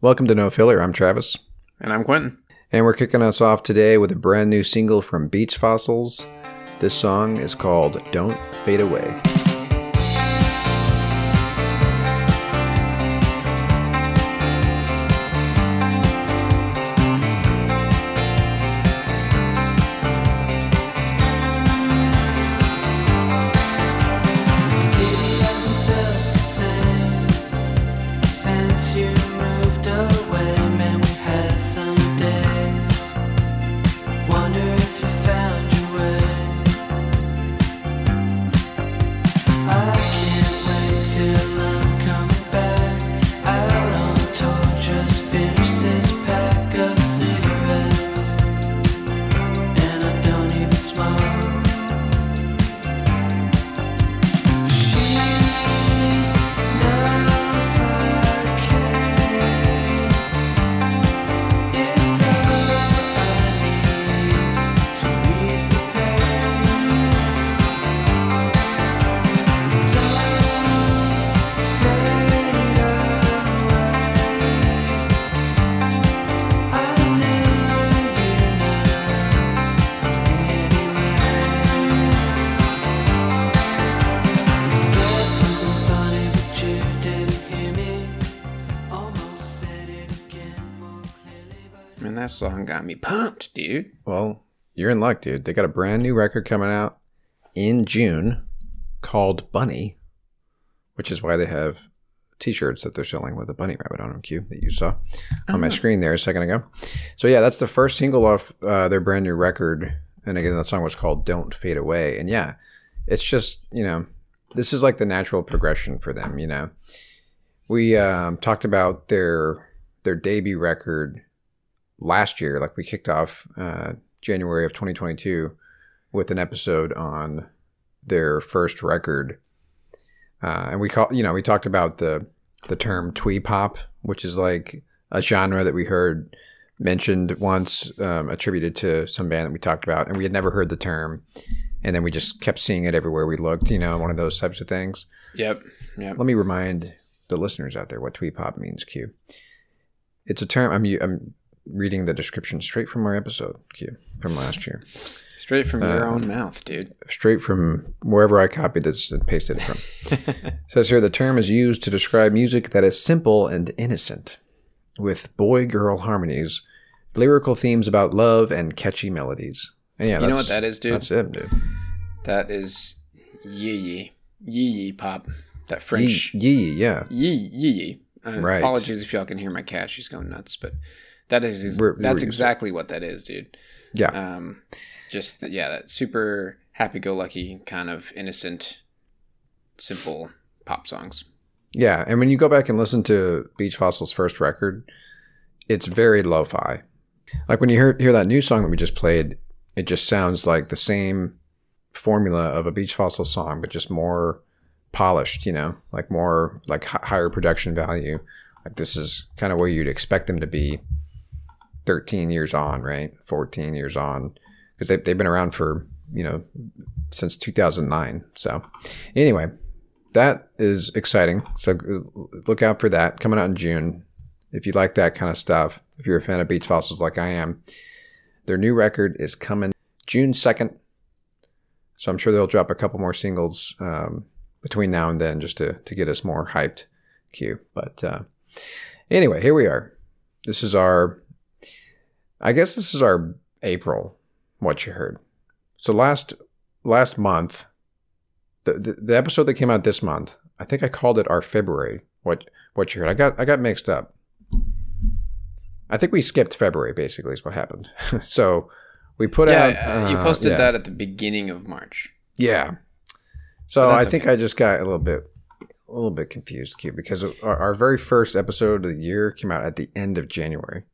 Welcome to No Filler. I'm Travis. And I'm Quentin. And we're kicking us off today with a brand new single from Beach Fossils. This song is called Don't Fade Away. Dude. Well, you're in luck, dude. They got a brand new record coming out in June called Bunny, which is why they have t-shirts that they're selling with a bunny rabbit on them, Q, that you saw on my oh. screen there a second ago. So yeah, that's the first single off uh, their brand new record. And again, the song was called Don't Fade Away. And yeah, it's just, you know, this is like the natural progression for them, you know. We um, talked about their their debut record last year, like we kicked off uh, January of 2022 with an episode on their first record, uh, and we call you know we talked about the the term twee pop, which is like a genre that we heard mentioned once, um, attributed to some band that we talked about, and we had never heard the term, and then we just kept seeing it everywhere we looked. You know, one of those types of things. Yep. Yep. Let me remind the listeners out there what twee pop means. Q. It's a term. I'm I'm reading the description straight from our episode, Q, from last year. Straight from your uh, own mouth, dude. Straight from wherever I copied this and pasted it from. says here the term is used to describe music that is simple and innocent, with boy girl harmonies, lyrical themes about love, and catchy melodies. And yeah, you know what that is, dude? That's it, dude. That is yee yee. Yee yee pop. That French. Yee yee, yeah. Yee yee. Uh, right. Apologies if y'all can hear my cat. She's going nuts, but that is we're, that's we're exactly what that is, dude. Yeah. Um, just yeah, that super happy-go-lucky kind of innocent, simple pop songs. Yeah, and when you go back and listen to Beach Fossil's first record, it's very lo-fi. Like when you hear hear that new song that we just played, it just sounds like the same formula of a Beach Fossil song, but just more polished. You know, like more like h- higher production value. Like this is kind of where you'd expect them to be 13 years on, right? 14 years on, because they've, they've been around for, you know, since 2009. So, anyway, that is exciting. So, look out for that coming out in June. If you like that kind of stuff, if you're a fan of Beach Fossils like I am, their new record is coming June 2nd. So, I'm sure they'll drop a couple more singles um, between now and then just to, to get us more hyped. Q. But uh, Anyway, here we are. This is our, I guess this is our April. What you heard. So last last month, the, the the episode that came out this month, I think I called it our February. What what you heard? I got I got mixed up. I think we skipped February. Basically, is what happened. so we put yeah, out. uh, you uh, posted yeah. that at the beginning of March. Yeah. So I think okay. I just got a little bit, a little bit confused, Q, because our, our very first episode of the year came out at the end of January,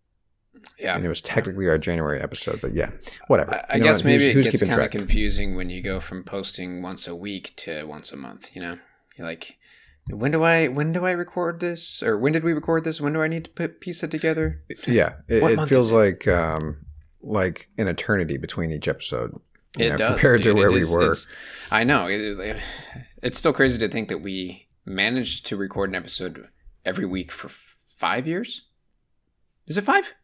Yeah. and it was technically our January episode. But yeah, whatever. I, I You know guess what? maybe Who's- it who's gets kind of confusing when you go from posting once a week to once a month. You know, you're like, when do I when do I record this, or when did we record this? When do I need to put piece it together? Yeah, it, it feels it? like um, like an eternity between each episode. It know, does compared to dude. where It we were. I know. It- it's still crazy to think that we managed to record an episode every week for five years. Is it five?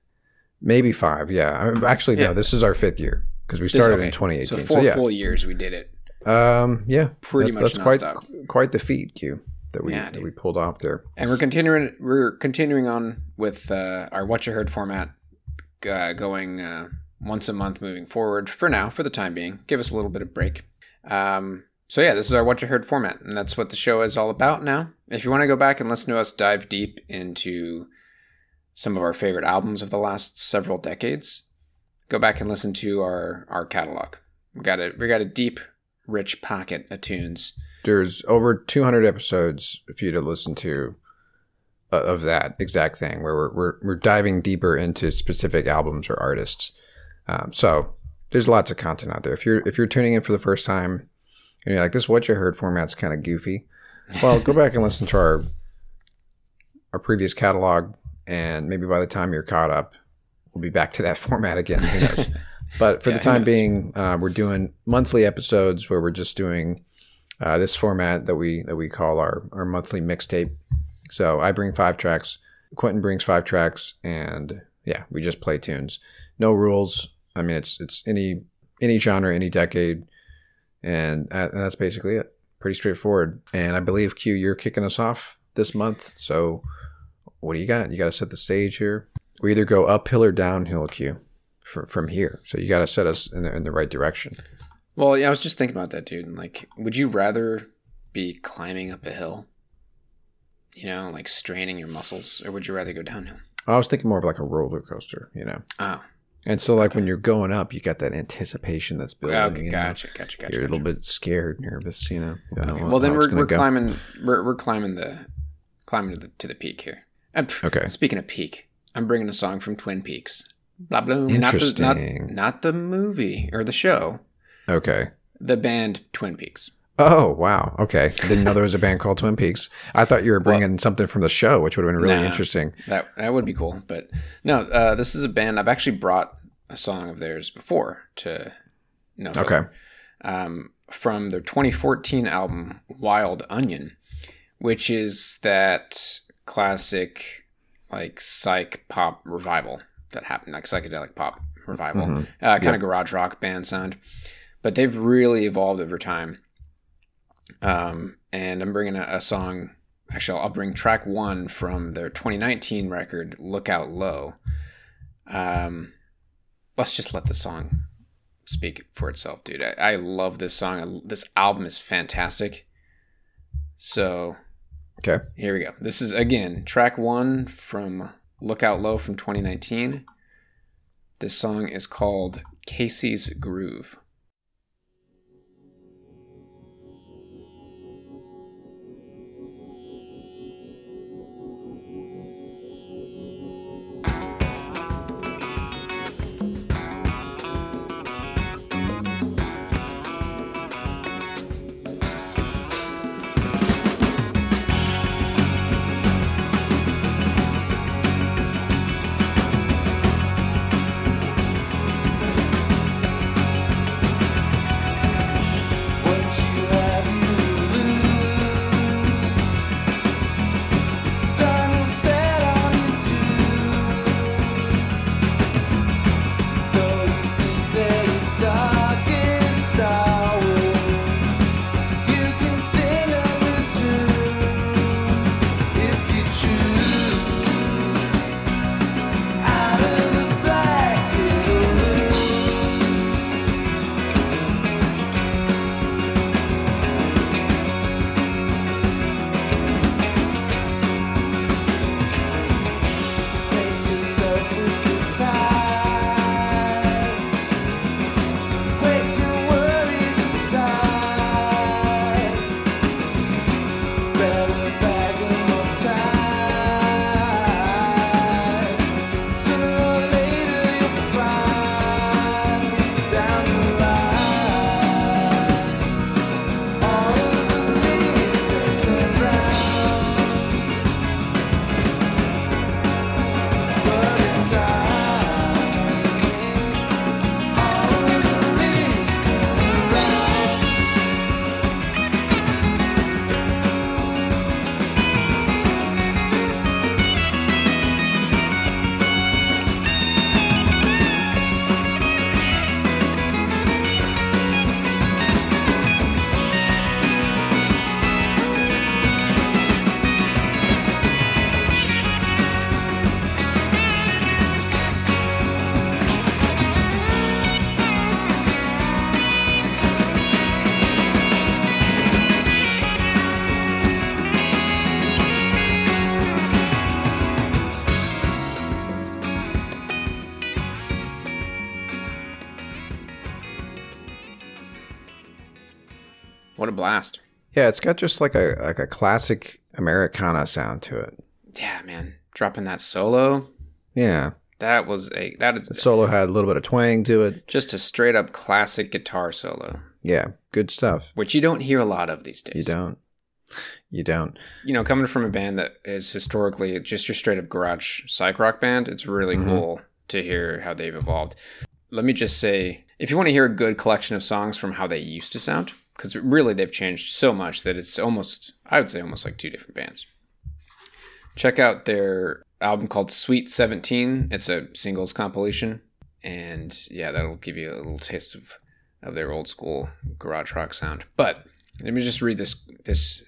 Maybe five. Yeah, actually, Yeah. no. This is our fifth year because we started okay. in 2018. So So, four yeah, full years we did it. um, yeah, Pretty that's, much that's quite nonstop. quite the feat, Q, that we Yeah, that we pulled off there. And we're continuing. We're continuing on with uh, our what you heard format, uh, going uh, once a month moving forward. For now, for the time being, give us a little bit of break. Um, so yeah, this is our what you heard format, and that's what the show is all about now. If you want to go back and listen to us dive deep into some of our favorite albums of the last several decades, go back and listen to our our catalog. We got a we got a deep, rich pocket of tunes. there's over 200 episodes for you to listen to uh, of that exact thing where we're, we're, we're diving deeper into specific albums or artists um, so there's lots of content out there if you're if you're tuning in for the first time and you're like this what you heard format's kind of goofy well go back and listen to our our previous catalog and maybe by the time you're caught up we'll be back to that format again who knows but for Yeah, the time being uh, we're doing monthly episodes where we're just doing uh, this format that we that we call our our monthly mixtape. So I bring five tracks, Quentin brings five tracks, and yeah, we just play tunes. No rules. I mean, it's it's any any genre, any decade, and, uh, and that's basically it. Pretty straightforward. And I believe Q, you're kicking us off this month. So what do you got? You got to set the stage here. We either go uphill or downhill, Q, from from here. So you got to set us in the in the right direction. Well, yeah, I was just thinking about that, dude. Like, would you rather be climbing up a hill, you know, like straining your muscles, or would you rather go downhill? I was thinking more of like a roller coaster, you know. Oh, And so, like when you're going up, you got that anticipation that's building. okay, you know? gotcha, gotcha, gotcha. You're a little bit scared, nervous, you know. You don't know Okay, Well, then we're, we're climbing. We're, we're climbing the climbing to the to the peak here. And pff, Okay. Speaking of peak, I'm bringing a song from Twin Peaks. Blah blah. Interesting. Not the, not, not the movie or the show. Okay. The band Twin Peaks. Oh wow. Okay. I didn't know there was a band called Twin Peaks. I thought you were bringing something from the show, which would have been really Nah. interesting. That that would be cool. But no, uh, this is a band I've actually brought a song of theirs before to no. Okay. um, from their 2014 album Wild Onion, which is that classic like psych pop revival that happened, like psychedelic pop revival, Mhm. uh, kind of garage rock band sound. But they've really evolved over time. Um, and I'm bringing a, a song. Actually, I'll bring track one from their 2019 record, "Lookout Low." Um, let's just let the song speak for itself, dude. I, I love this song. This album is fantastic. So Okay. here we go. This is again track one from Lookout Low from 2019. This song is called Casey's Groove. Yeah, it's got just like a like a classic Americana sound to it. Yeah, man. Dropping that solo. Yeah, That was a that is the solo had a little bit of twang to it. just a straight up classic guitar solo, Yeah, good stuff. which you don't hear a lot of these days. You don't. You don't. You know, coming from a band that is historically just your straight up garage psych rock band, it's really Mhm. cool to hear how they've evolved. Let me just say, if you want to hear a good collection of songs from how they used to sound, because really they've changed so much that it's almost, I would say, almost like two different bands. Check out their album called Sweet 17. It's a singles compilation. And yeah, that'll give you a little taste of, of their old school garage rock sound. But let me just read this this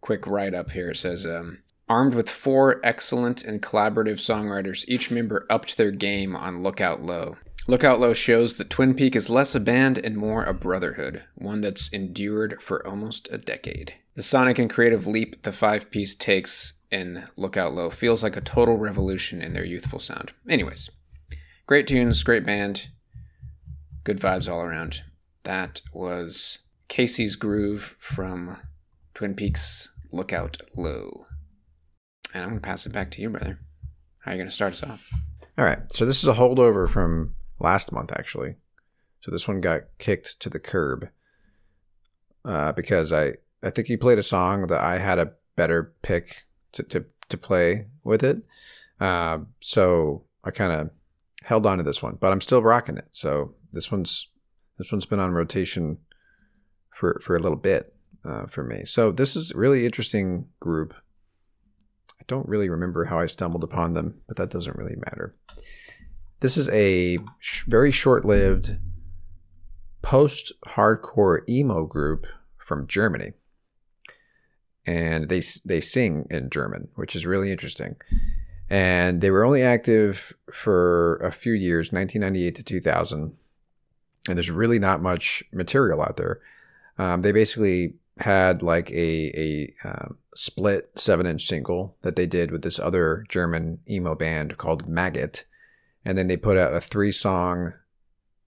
quick write up here. It says, um, armed with four excellent and collaborative songwriters, each member upped their game on Lookout Low. Lookout Low shows that Twin Peak is less a band and more a brotherhood, one that's endured for almost a decade. The sonic and creative leap the five piece takes in Lookout Low feels like a total revolution in their youthful sound. Anyways, great tunes, great band, good vibes all around. That was Casey's Groove from Twin Peaks Lookout Low. And I'm going to pass it back to you, brother. How are you going to start us off? All right. So this is a holdover from last month, actually. So this one got kicked to the curb uh, because I I think he played a song that I had a better pick to to, to play with it. Uh, so I kind of held on to this one, but I'm still rocking it. So this one's this one's been on rotation for for a little bit uh, for me. So this is a really interesting group. I don't really remember how I stumbled upon them, but that doesn't really matter. This is a sh- very short lived post hardcore emo group from Germany. And they, they sing in German, which is really interesting. And they were only active for a few years, 1998 to 2000. And there's really not much material out there. Um, they basically had like a, a um, split seven inch single that they did with this other German emo band called Maggot. And then they put out a three song,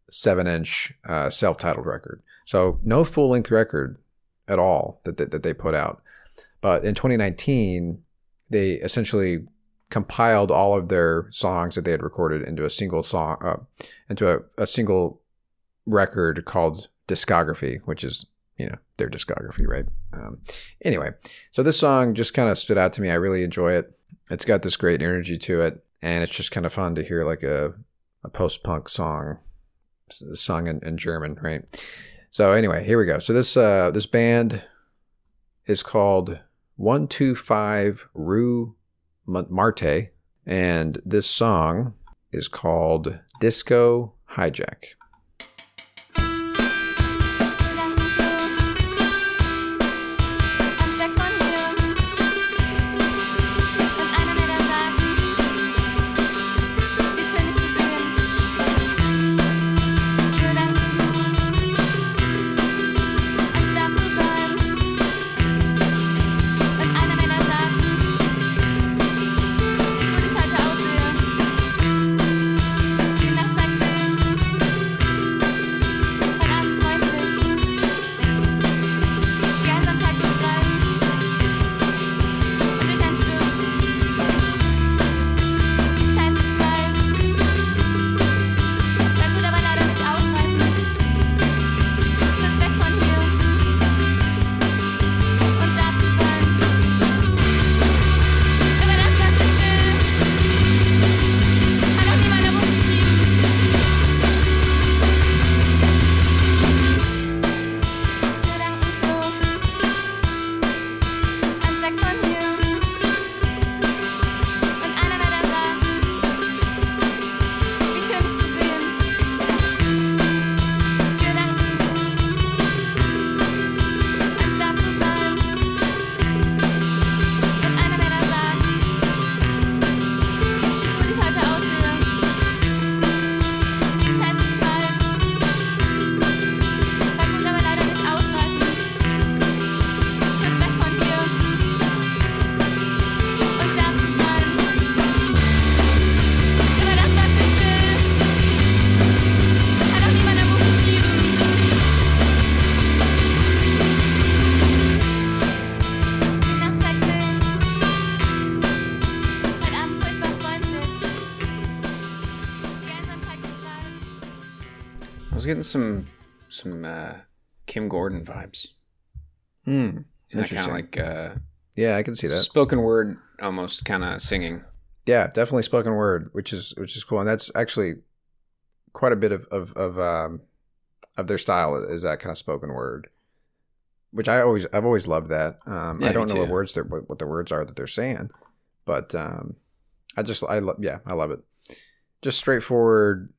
seven inch uh, self titled record. So no full length record at all that, that, that they put out. But in 2019, they essentially compiled all of their songs that they had recorded into a single song, uh, into a, a single record called Discography, which is you know their discography, right? Um, anyway, so this song just kind of stood out to me. I really enjoy it. It's got this great energy to it, and it's just kind of fun to hear like a a post punk song, sung in, in German, right? So anyway, here we go. So this uh, this band is called One Two Five Rue Marte, and this song is called Disco Hijack. Some some uh, Kim Gordon vibes. Hmm. That kind Interesting. of like uh, Yeah, I can see that. spoken word, almost kind of singing. Yeah, definitely spoken word, which is which is cool, and that's actually quite a bit of of of um of their style is that kind of spoken word, which I always I've always loved that. Um, Yeah, I don't know what words they're what, what the words are that they're saying, but um, I just I love yeah I love it. Just straightforward,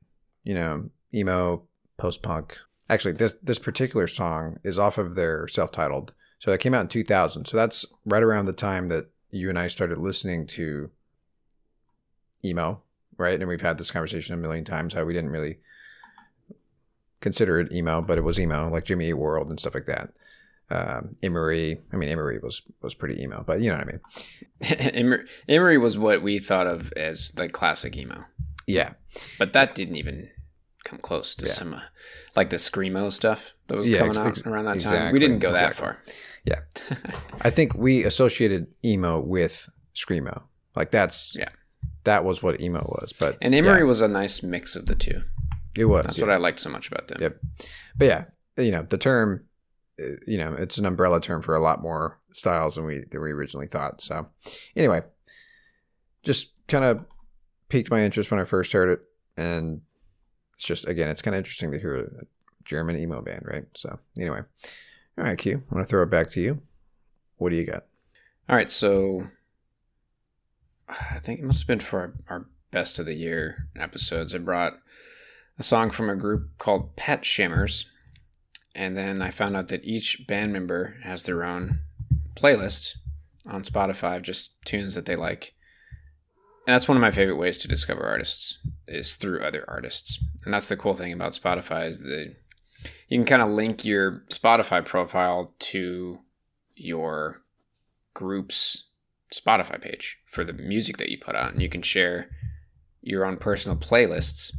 you know, emo post punk. Actually, this this particular song is off of their self titled, so it came out in 2000. So that's right around the time that you and I started listening to emo, right? And we've had this conversation a million times how we didn't really consider it emo, but it was emo, like Jimmy Eat World and stuff like that. Um, Emery, I mean, Emery was was pretty emo, but you know what I mean? Emery, Emery was what we thought of as like classic emo, Yeah, but that didn't even come close to Yeah. some uh, like the screamo stuff that was Yeah, coming ex- out around that time. We didn't go that far. yeah. I think we associated emo with screamo, like that's Yeah. that was what emo was. But And Emery yeah, was a nice mix of the two. it was. That's what I liked so much about them. Yep. But yeah, you know, the term, uh, you know, it's an umbrella term for a lot more styles than we than we originally thought. So, anyway, just kind of piqued my interest when I first heard it, and it's just again, it's kind of interesting to hear a German emo band, right? So, anyway, all right, Q, I want to throw it back to you. What do you got? All right, so I think it must have been for our, our best of the year episodes. I brought a song from a group called Pet Shimmers, and then I found out that each band member has their own playlist on Spotify just tunes that they like. And that's one of my favorite ways to discover artists is through other artists. And that's the cool thing about Spotify is that you can kind of link your Spotify profile to your group's Spotify page for the music that you put out, and you can share your own personal playlists.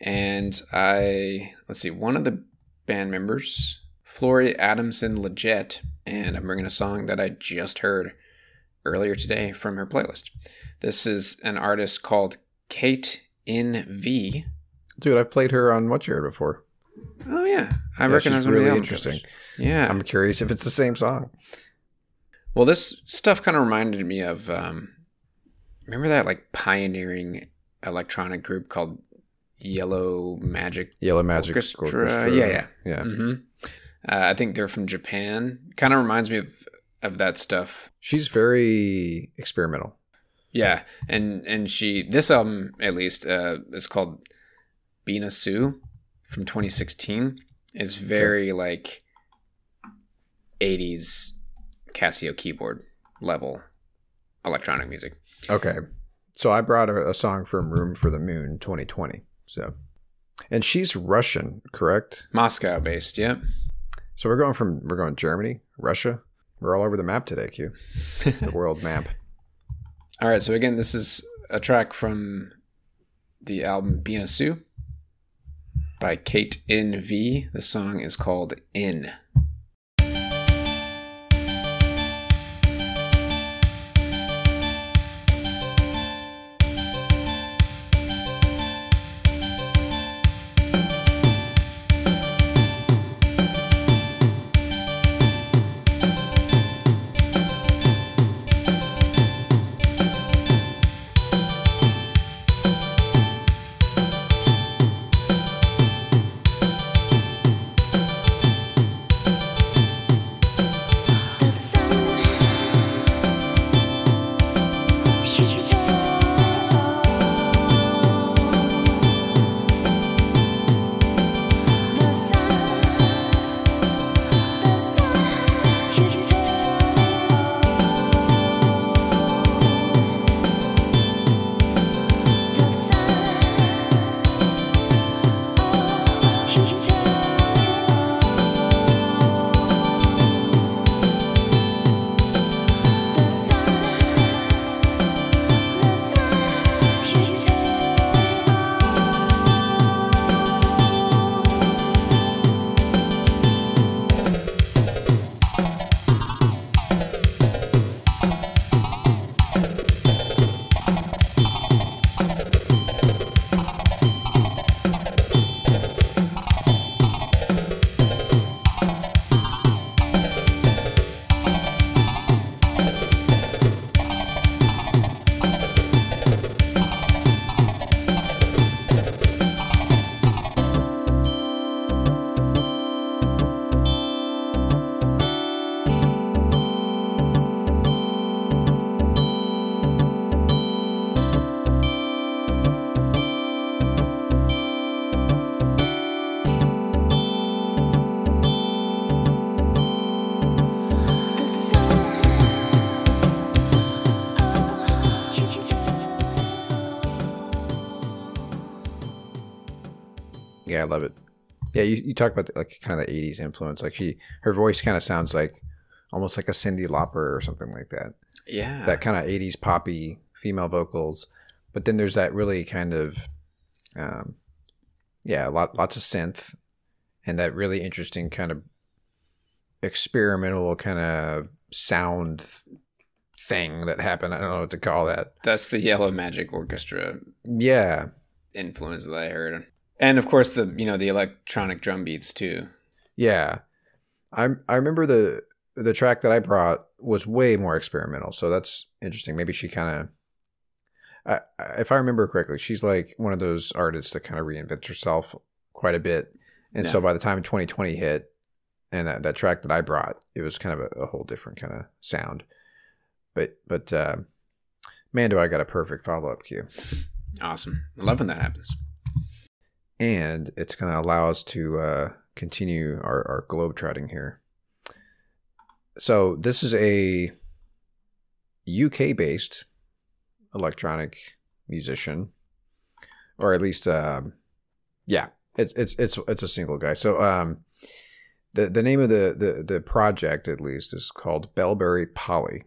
And I let's see, one of the band members, Flory Adamson Leggett, and I'm bringing a song that I just heard earlier today from her playlist. This is an artist called Kate NV. Dude, I've played her on What You Heard before. Oh yeah, I Yeah, recognize she's one the really interesting. covers. Yeah, I'm curious if it's the same song. Well, this stuff kind of reminded me of um, remember that like pioneering electronic group called Yellow Magic. Yellow Magic Orchestra, Orchestra. yeah, yeah. yeah. hmm Uh, I think they're from Japan. Kind of reminds me of of that stuff. She's very experimental. Yeah, and and she this album at least uh, is called Binasu from 2016. Is very like 80s Casio keyboard level electronic music. Okay. So I brought a, a song from Room for the Moon 2020. So, and she's Russian, correct? Moscow based, yep. So we're going from we're going Germany, Russia. We're all over the map today, Q. The world map. All right, so again, this is a track from the album Binasu by Kate NV. The song is called In. Love it. Yeah, you, you talk about the, like kind of the '80s influence. Like she, her voice kind of sounds like almost like a Cyndi Lauper or something like that. Yeah. That kind of '80s poppy female vocals, but then there's that really kind of, um, yeah, lot lots of synth, and that really interesting kind of experimental kind of sound th- thing that happened. I don't know what to call that. That's the Yellow Magic Orchestra Yeah, influence that I heard. And of course the you know, the electronic drum beats too. Yeah, I I remember the the track that I brought was way more experimental, so that's interesting. Maybe she kind of, if I remember correctly, she's like one of those artists that kind of reinvents herself quite a bit, and so by the time 2020 hit, and that, that track that I brought, it was kind of a, a whole different kind of sound. But but uh, man, do I got a perfect follow up cue. Awesome. I love when that happens. And it's going to allow us to uh, continue our, our globe trotting here. So this is a UK based electronic musician, or at least, um, yeah, it's it's it's it's a single guy. So um, the the name of the the the project at least is called Belbury Poly,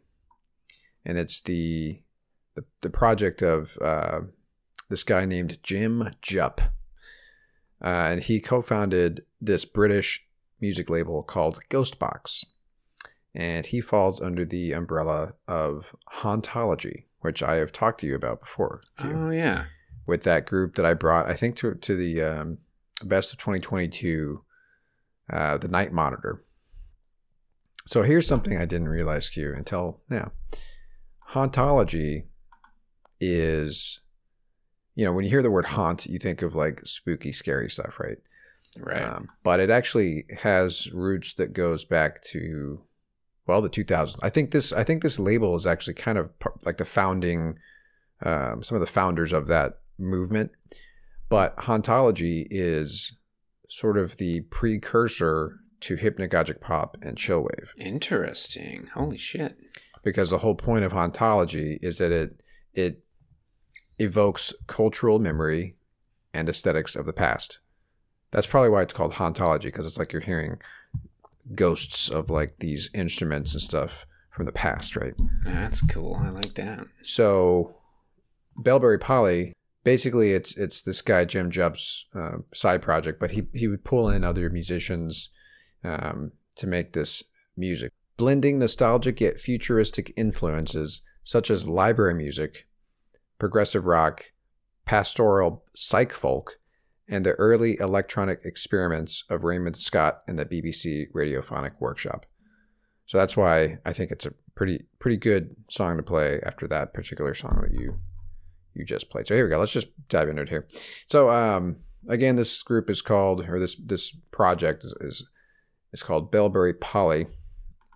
and it's the the the project of uh, this guy named Jim Jupp. Uh, and he co-founded this British music label called Ghostbox, and he falls under the umbrella of Hauntology, which I have talked to you about before. Oh yeah. With that group that I brought, I think to to the um, best of 2022, uh, the Night Monitor. So here's something I didn't realize, Q, until now. Hauntology is, you know, when you hear the word haunt, you think of like spooky, scary stuff, right? Right. Um, but it actually has roots that goes back to well the 2000s. I think this I think this label is actually kind of like the founding um, some of the founders of that movement. But hauntology is sort of the precursor to hypnagogic pop and chillwave Interesting. Holy shit. because the whole point of hauntology is that it it evokes cultural memory and aesthetics of the past. That's probably why it's called hauntology because it's like you're hearing ghosts of like these instruments and stuff from the past, right? That's cool. I like that. So Belbury Poly, basically it's it's this guy Jim Jupp's uh, side project, but he he would pull in other musicians um, to make this music, blending nostalgic yet futuristic influences such as library music, progressive rock, pastoral psych folk, and the early electronic experiments of Raymond Scott and the BBC Radiophonic Workshop. So that's why I think it's a pretty pretty good song to play after that particular song that you you just played. So here we go. Let's just dive into it here. So um again this group is called or this this project is is, is called Belbury Poly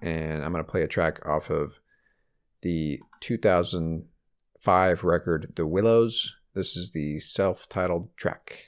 and I'm going to play a track off of the 2005 record The Willows. This is the self-titled track.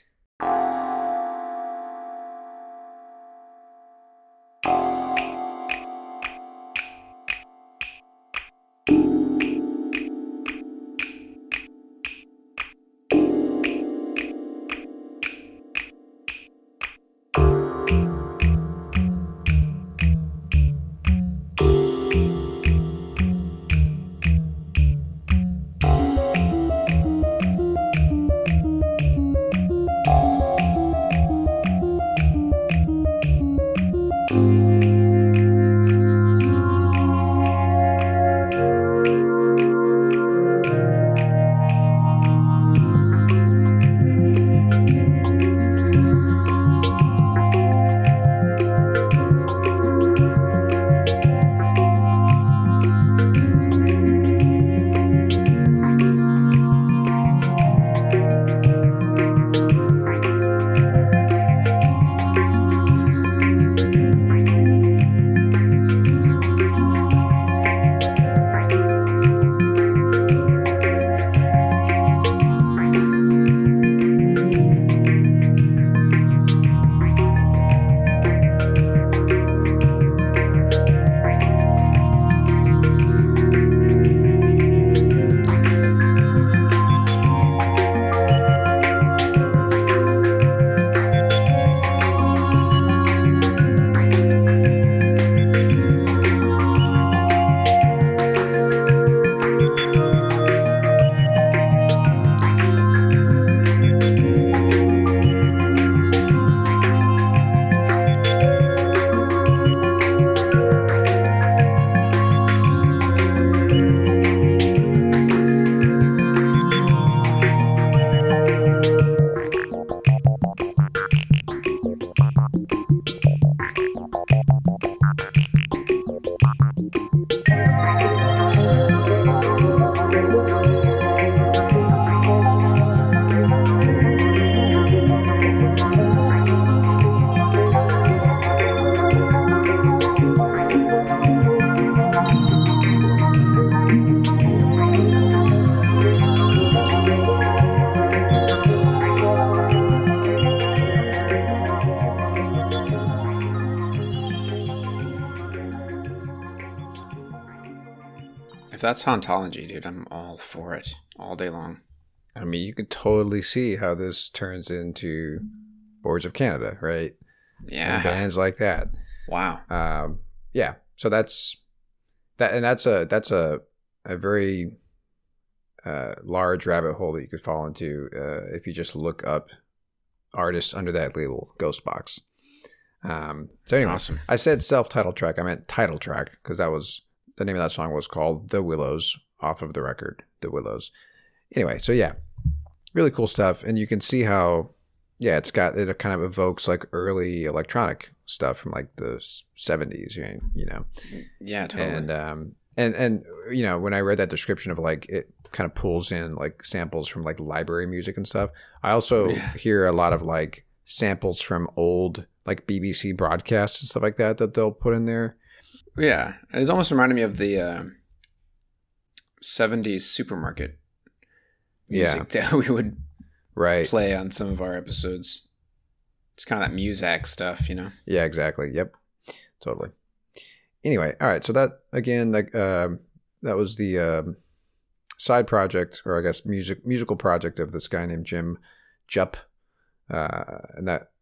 That's hauntology, dude, I'm all for it all day long. I mean, you can totally see how this turns into Boards of Canada, right? And Yeah. bands like that. Wow. Um, yeah. So that's that, and that's a that's a a very uh, large rabbit hole that you could fall into uh, if you just look up artists under that label, Ghostbox. Um, so anyway, Awesome. I said self-titled track. I meant title track because that was the name of that song was called "The Willows" off of the record "The Willows." Anyway, so yeah, really cool stuff, and you can see how yeah, it's got it kind of evokes like early electronic stuff from like the seventies, you know, Yeah, totally. and um and and you know when I read that description of like it kind of pulls in like samples from like library music and stuff. I also Yeah. hear a lot of like samples from old like BBC broadcasts and stuff like that that they'll put in there. Yeah, it almost reminded me of the uh, 70s supermarket Yeah. that we would Right. play on some of our episodes. It's kind of that Muzak stuff, you know? Yeah, exactly. Yep. Totally. Anyway, all right. So that again, like um, that was the um, side project, or I guess music musical project of this guy named Jim Jupp, uh, and that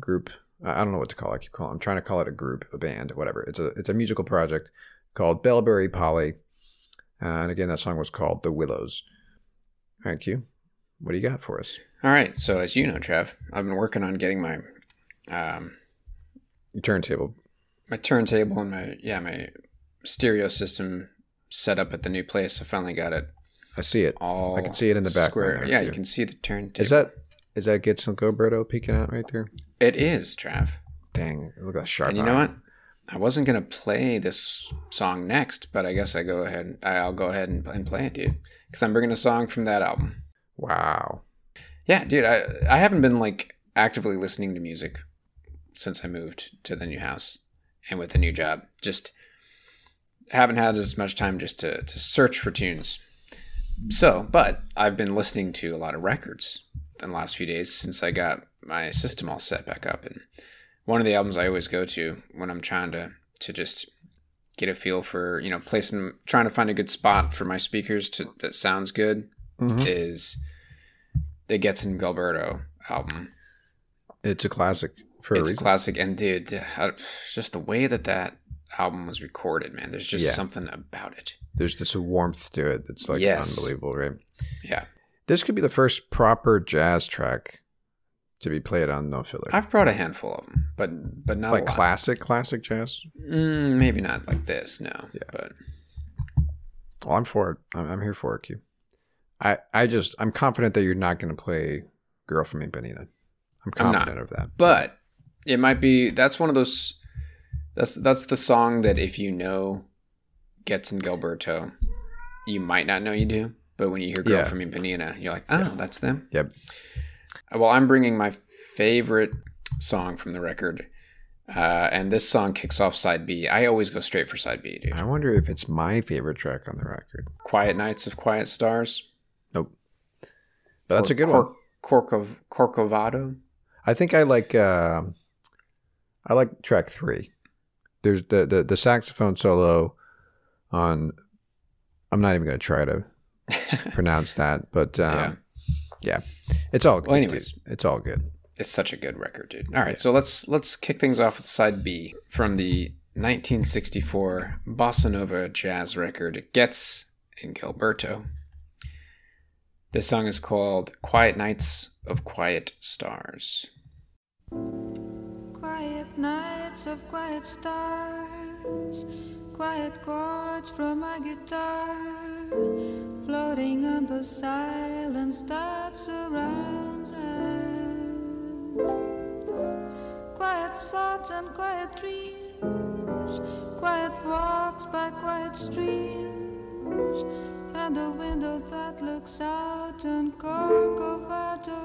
group. I don't know what to call it. I keep calling. I'm trying to call it a group, a band, whatever. It's a it's a musical project called Belbury Poly, uh, and again, that song was called The Willows. All right, Q. What do you got for us? All right. So, as you know, Trev, I've been working on getting my um, Your turntable. my turntable and my yeah my stereo system set up at the new place. I finally got it I see it. all. I can see it in the background square. Yeah, you can see the turntable. Is that is that Getz and Gilberto peeking out right there? It is, Trav. Dang, look at that sharp. And you eye. know what? I wasn't gonna play this song next, but I guess I go ahead. I'll go ahead and, and play it, dude, because I'm bringing a song from that album. Wow. Yeah, dude. I I haven't been like actively listening to music since I moved to the new house and with the new job. Just haven't had as much time just to to search for tunes. So, but I've been listening to a lot of records in the last few days since I got my system all set back up. And one of the albums I always go to when I'm trying to to just get a feel for you know placing trying to find a good spot for my speakers to that sounds good Mhm. is the Getz and Gilberto album. It's a classic for a it's a reason. classic, and dude, just the way that that album was recorded, man. There's just Yeah. something about it. There's this warmth to it that's like Yes. unbelievable, right? Yeah, This could be the first proper jazz track to be played on No Filler. I've brought a handful of them, but but not like a lot. classic, classic jazz. Mm, maybe not like this, no. Yeah. But Well, I'm for it. I'm, I'm here for it, Q. I, I just, I'm confident that you're not going to play Girl from Ipanema. I'm I'm not. confident of that. but it might be. That's one of those. That's that's the song that if you know Getz and Gilberto, you might not know you do. But when you hear "Girl Yeah. from Ipanema," you're like, "Oh, that's them." Yep. Well, I'm bringing my favorite song from the record, uh, and this song kicks off side B. I always go straight for side B, dude. I wonder if it's my favorite track on the record. "Quiet Nights of Quiet Stars." Nope. But that's Or a good one. Cor- Corcov- Corcovado. I think I like uh, I like track three. There's the, the the saxophone solo on. I'm not even going to try to pronounce that, but um, yeah. it's all good. Well, dude. anyways. it's all good. It's such a good record, dude. All right, so let's let's kick things off with side B from the 1964 bossa nova jazz record "Getz" in Gilberto. This song is called "Quiet Nights of Quiet Stars." Quiet nights of quiet stars, quiet chords from my guitar, floating on the silence that surrounds us. Quiet thoughts and quiet dreams, quiet walks by quiet streams, and a window that looks out on Corcovado.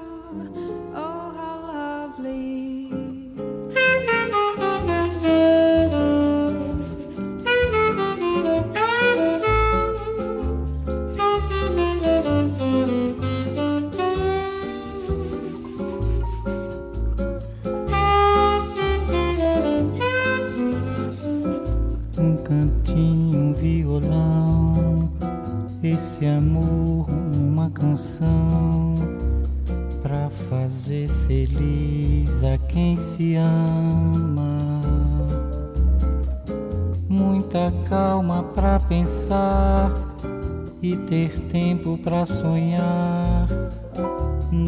Oh, how lovely! Canção pra fazer feliz a quem se ama. Muita calma pra pensar e ter tempo pra sonhar.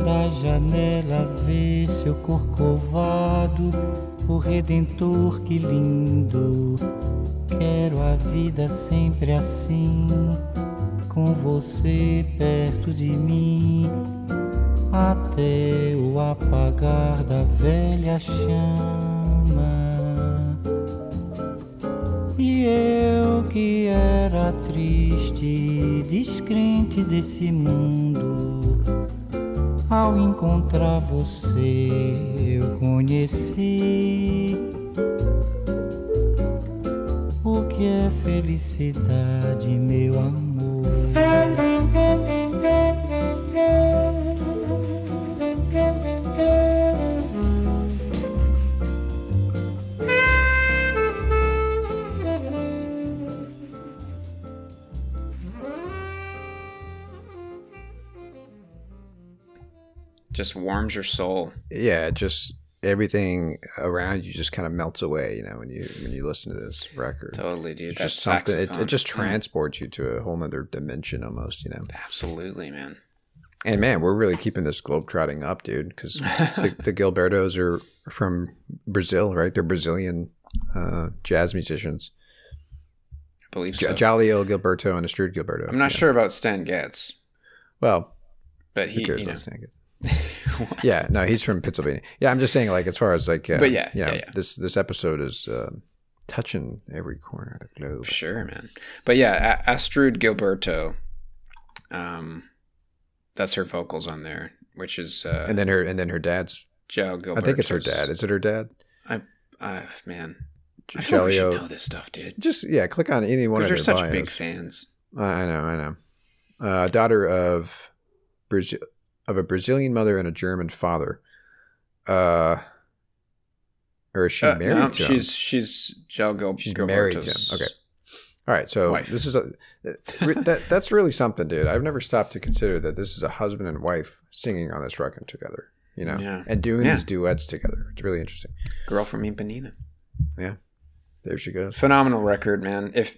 Da janela ver seu corcovado, o redentor que lindo. Quero a vida sempre assim, com você perto de mim, até o apagar da velha chama. E eu que era triste, descrente desse mundo, ao encontrar você eu conheci o que é felicidade, meu amor. Just warms your soul. Yeah, just everything around you just kind of melts away, you know, when you when you listen to this record. Totally, dude. It's just something. It, it just Mm. transports you to a whole nother dimension, almost, you know. Absolutely, man. And man, we're really keeping this globe trotting up, dude, because the, the Gilbertos are from Brazil, right? They're Brazilian uh, jazz musicians. I believe J- so. João Gilberto and Astrud Gilberto. I'm not Yeah. sure about Stan Getz, Well, but who he, cares you know, about Stan Getz? Yeah, no, he's from Pennsylvania. Yeah, I'm just saying, like, as far as like, uh, But yeah, yeah, yeah. this this episode is uh, touching every corner of the globe. Sure, man. But yeah, A- Astrud Gilberto, um, that's her vocals on there, which is uh, And then her and then her dad's. Joe Gilberto. I think it's her dad. Is it her dad? I, I man, I feel like should know this stuff, dude. Just yeah, click on any one of they're their such big fans. I I know, I know. Uh, daughter of Brazil, of a Brazilian mother and a German father. Uh, or is she Uh, married no, to she's him? she's Joe Gil- She's Gilberto's married to him. Okay. All right, so wife. this is a that that's really something, dude. I've never stopped to consider that this is a husband and wife singing on this record together, you know, Yeah. and doing Yeah. these duets together. It's really interesting. girl from Ipanema. Yeah, there she goes. Phenomenal record, man. If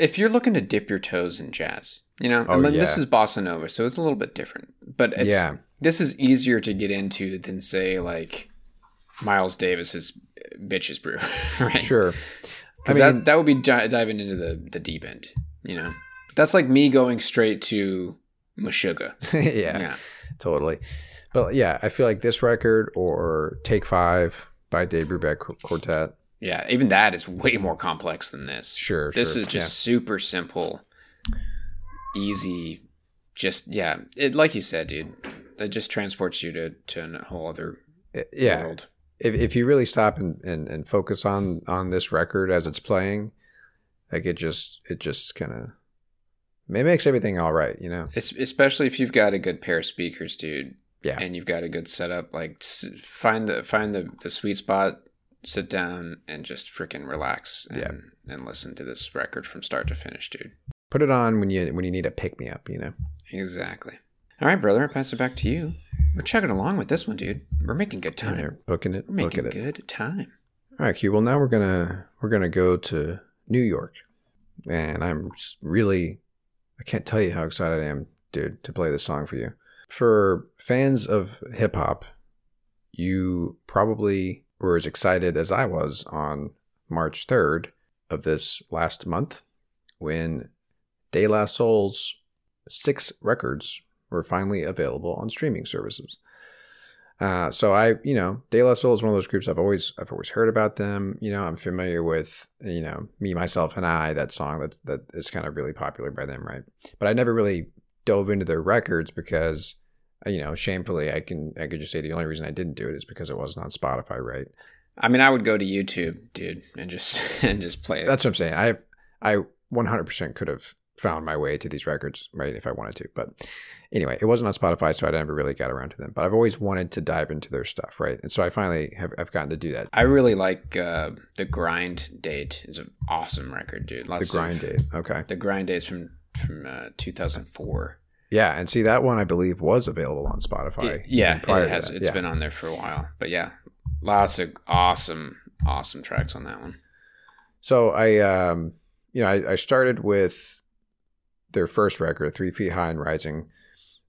if you're looking to dip your toes in jazz, you know, Oh, I mean, this is bossa nova, so it's a little bit different. But it's, Yeah. this is easier to get into than say like Miles Davis's "Bitches Brew," right? Sure. I mean, that that would be di- diving into the the deep end. You know, that's like me going straight to Meshuggah. yeah, Yeah. totally. But yeah, I feel like this record or Take Five by Dave Brubeck Quartet. Yeah, even that is way more complex than this. Sure, This sure, is just super simple, easy. Just yeah, it like you said, dude. It just transports you to to a whole other Yeah, world. if if you really stop and, and, and focus on on this record as it's playing, like it just it just kind of it makes everything all right, you know. Es- especially if you've got a good pair of speakers, dude. Yeah. and you've got a good setup. Like find the find the the sweet spot, sit down, and just freaking relax and Yeah. and listen to this record from start to finish, dude. Put it on when you when you need a pick me up, you know. Exactly. All right, brother. I pass it back to you. We're chugging along with this one, dude. We're making good time. they're booking it, We're making it. good time. All right, Q. Well, now we're gonna we're gonna go to New York, and I'm really I can't tell you how excited I am, dude, to play this song for you. For fans of hip hop, you probably were as excited as I was on March 3rd of this last month when De La Soul's six records were finally available on streaming services. Uh, so I, you know, De La Soul is one of those groups I've always I've always heard about them. You know, I'm familiar with, you know, me, myself, and I. That song that that is kind of really popular by them, right? But I never really dove into their records because, you know, shamefully, I can I could just say the only reason I didn't do it is because it wasn't on Spotify, right? I mean, I would go to YouTube, dude, and just and just play it. That's what I'm saying. I I 100% could have found my way to these records, right, if I wanted to. But anyway, it wasn't on Spotify, so I never really got around to them. But I've always wanted to dive into their stuff, right? And so I finally have I've gotten to do that. I really like uh, the Grind Date. is an awesome record, dude. The grind of, date. Okay. The Grind Date is from from uh, 2004. Yeah, and see that one I believe was available on Spotify. It- yeah, it has. It's Yeah. been on there for a while. But yeah, lots of awesome, awesome tracks on that one. So I, um, you know, I, I started with their first record, Three Feet High and Rising,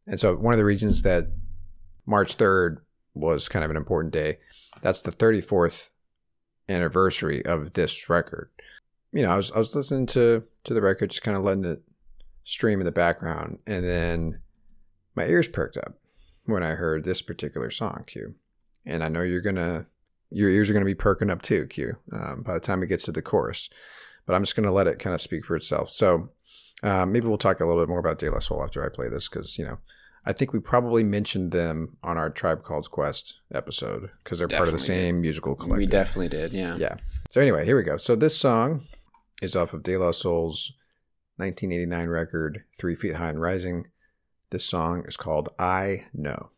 and so one of the reasons that March third was kind of an important day, that's the thirty fourth anniversary of this record. You know, I was I was listening to to the record, just kind of letting it stream in the background, and then my ears perked up when I heard this particular song, Q. And I know you're gonna your ears are gonna be perking up too, Q. Um, by the time it gets to the chorus, but I'm just gonna let it kind of speak for itself. So um, maybe we'll talk a little bit more about De La Soul after I play this because you know I think we probably mentioned them on our Tribe Called Quest episode because they're part of the Definitely same musical collective. We definitely did. Yeah. Yeah. So anyway, here we go. So this song is off of De La Soul's 1989 record, Three Feet High and Rising. This song is called Eye Know.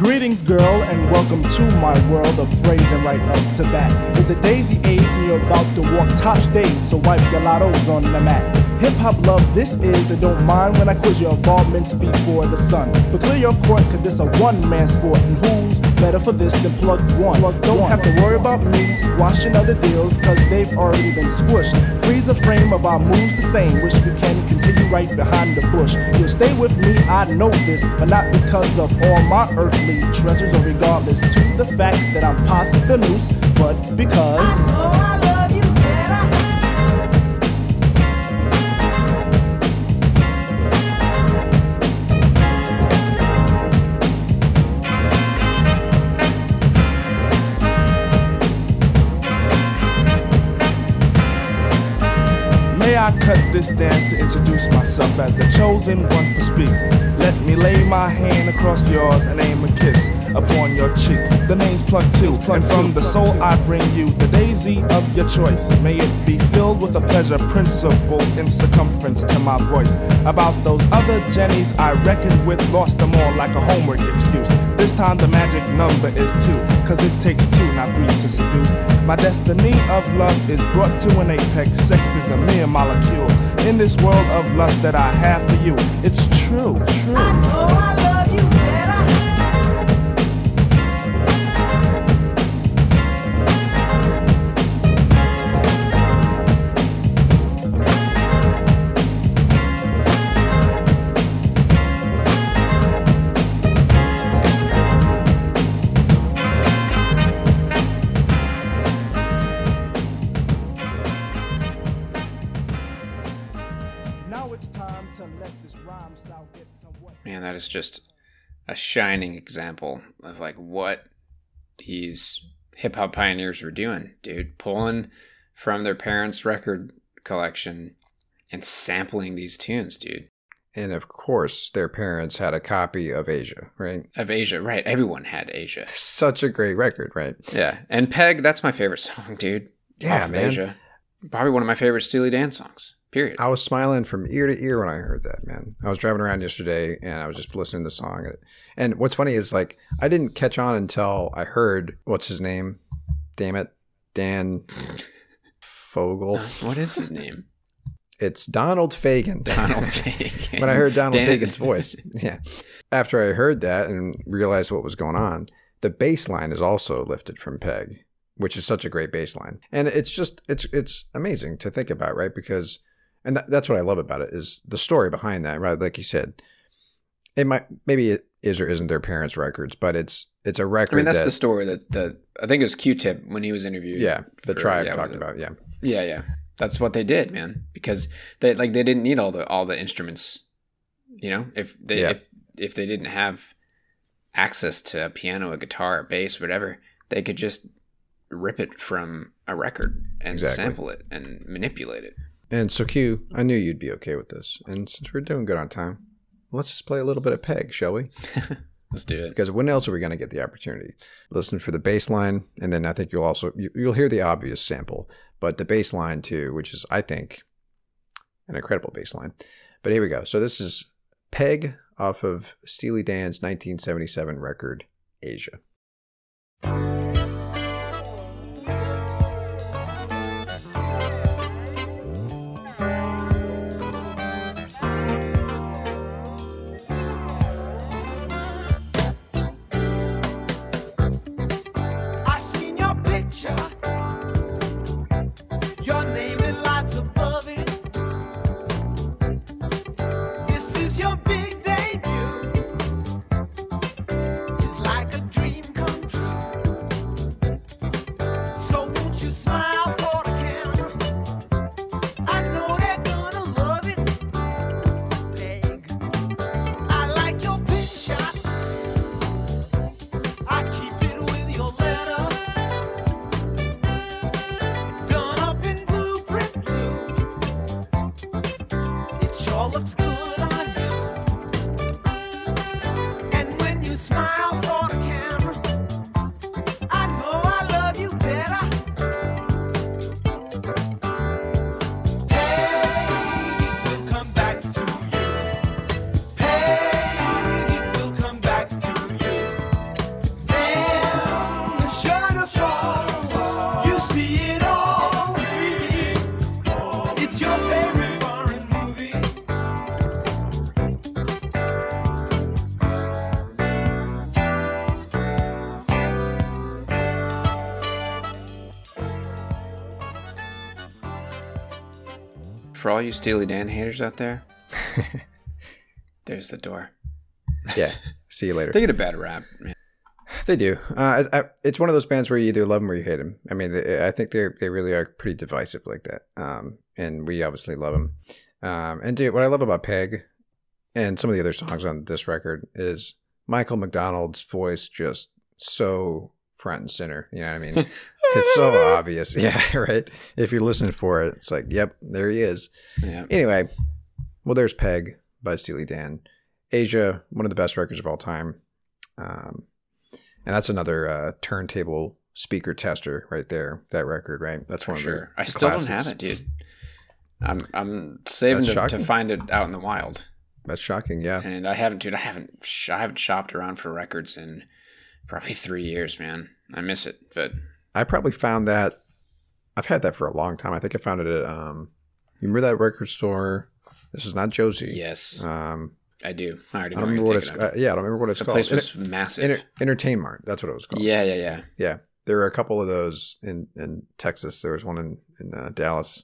Greetings, girl, and welcome to my world of phrasing right up to bat. It's the daisy age, and you're about to walk top stage, so wipe your lottos on the mat. Hip hop love, this is, and don't mind when I quiz your involvements before the sun. But clear your court, cause this a one man sport, and who's better for this than Plug One? don't have to worry about me squashing other deals, cause they've already been squished. Freeze a frame of our moves the same, wish we can continue right behind the bush. You'll stay with me, I know this, but not because of all my earthly treasures, or regardless to the fact that I'm past the noose, but because. May I cut this dance to introduce myself as the chosen one to speak? Let me lay my hand across yours and aim a kiss upon your cheek. The name's Plug Two, and from the soul I bring you the daisy of your choice. May it be filled with a pleasure principle in circumference to my voice. About those other Jennies I reckoned with, lost them all like a homework excuse. This time the magic number is two, cause it takes two, not three to seduce. My destiny of love is brought to an apex. Sex is a mere molecule. In this world of lust that I have for you, it's true, true. Is just a shining example of like what these hip hop pioneers were doing, dude. Pulling from their parents' record collection and sampling these tunes, dude. And of course, their parents had a copy of Aja, right? Of Aja, right? Everyone had Aja. Such a great record, right? Yeah. And Peg, that's my favorite song, dude. Yeah, man. Aja. Probably one of my favorite Steely Dan songs. Period. I was smiling from ear to ear when I heard that, man. I was driving around yesterday and I was just listening to the song. And, and what's funny is like I didn't catch on until I heard what's his name? Damn it, Dan Fogel. What is his name? It's Donald Fagen. Donald Fagen. when I heard Donald Dan- Fagen's voice, yeah. After I heard that and realized what was going on, the bass line is also lifted from Peg, which is such a great bass line. And it's just it's it's amazing to think about, right? Because and that, that's what I love about it is the story behind that, right? Like you said, it might maybe it is or isn't their parents' records, but it's it's a record. I mean, that's that, the story that the I think it was Q-Tip when he was interviewed. yeah the for- tribe yeah, talked about yeah Yeah, yeah. That's what they did, man. Because they like they didn't need all the all the instruments. You know, if they Yeah. if if they didn't have access to a piano, a guitar, a bass, whatever, they could just rip it from a record and Exactly. sample it and manipulate it. And so Q, I knew you'd be okay with this, and since we're doing good on time, let's just play a little bit of Peg, shall we? Let's do it. because when else are we going to get the opportunity? Listen for the bass line, and then I think you'll also you, you'll hear the obvious sample, but the bass line too, which is I think an incredible bass line. But here we go. So this is Peg off of Steely Dan's 1977 record Aja. All you Steely Dan haters out there, there's the door. Yeah. See you later. They get a bad rap, man. They do. Uh, I, I, it's one of those bands where you either love them or you hate them. I mean, they, I think they they really are pretty divisive like that. Um, and we obviously love them. Um, and dude, what I love about Peg and some of the other songs on this record is Michael McDonald's voice just so front and center. You know what I mean? it's so obvious. Yeah, right. If you're listening for it, it's like, yep, there he is. Yeah. Anyway, well, there's Peg by Steely Dan. Aja, one of the best records of all time. Um, and that's another uh, turntable speaker tester right there. That record, right? That's For one of sure. the I still don't have it, dude. I'm I'm saving to, to find it out in the wild, That's shocking. Yeah. and I haven't, dude. I haven't sh- I haven't shopped around for records in probably three years, man. I miss it, but I probably found that. I've had that for a long time. I think I found it at. Um, you remember that record store? This is not Josie. yes, Um, I do. I already I don't remember what it's. of. Uh, yeah, I don't remember what it's The called. place was Enter- massive. Enter- Entertainmart. That's what it was called. yeah, yeah, yeah. Yeah, there were a couple of those in in Texas. There was one in in uh, Dallas,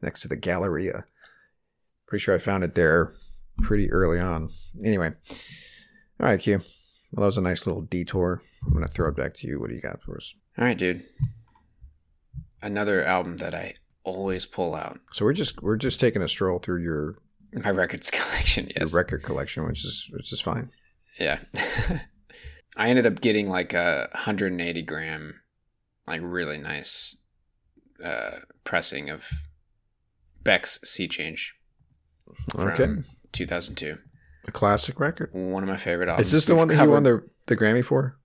next to the Galleria. Pretty sure I found it there pretty early on. Anyway, all right, Q. Well, that was a nice little detour. I'm gonna throw it back to you. What do you got for us? All right, dude. Another album that I always pull out. So we're just we're just taking a stroll through your My records collection. your Yes. record collection, which is which is fine. Yeah. I ended up getting like a 180 gram, like really nice uh, pressing of Beck's Sea Change from Okay, 2002. a classic record. One of my favorite albums. Is this the We've one that you won the the Grammy for?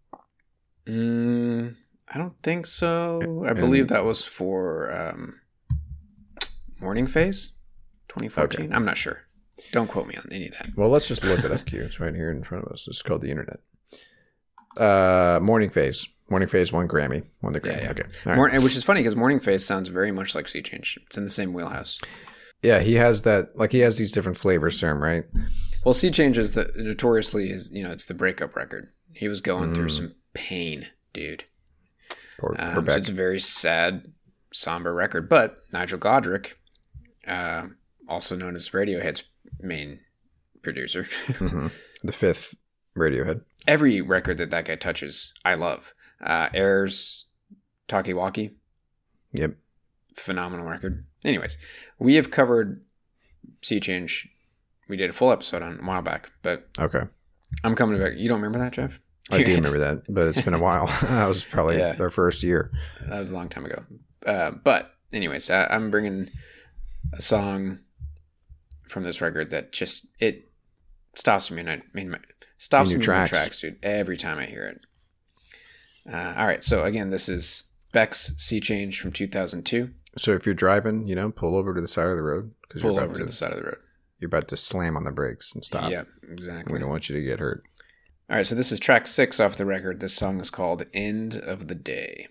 Mm, I don't think so. I And- believe that was for um, Morning Phase 2014. I'm not sure. Don't quote me on any of that. Well, let's just look it up, Q. It's right here in front of us. It's called the internet. Uh, Morning Phase. Morning Phase won Grammy. Won the Grammy. yeah. Okay. All right. Mor- which is funny because Morning Phase sounds very much like Sea Change. It's in the same wheelhouse. Yeah, he has that. Like he has these different flavors to him, right? Well, Sea Change is the notoriously is you know it's the breakup record. He was going through Mm. some pain, dude. Poor, poor Um, so it's a very sad, somber record. But Nigel Godrich, uh, also known as Radiohead's main producer, Mhm. The fifth Radiohead. every record that that guy touches, I love. Uh, Airs, Talkie Walkie, Yep. phenomenal record. Anyways, we have covered Sea Change. We did a full episode on a while back, but Okay. I'm coming back. You don't remember that, Jeff? I do remember that, but it's been a while. that was probably Yeah. their first year. That was a long time ago. Uh, but anyways, I, I'm bringing a song from this record that just it stops me in, my- in my stops me your in my tracks. tracks, dude. Every time I hear it. Uh, all right, so again, this is Beck's Sea Change from 2002. So if you're driving, you know, pull over to the side of the road because you're Pull about over to, to the side of the road. you're about to slam on the brakes and stop. Yeah, exactly. We don't want you to get hurt. All right, so this is track six off the record. This song is called "End of the Day."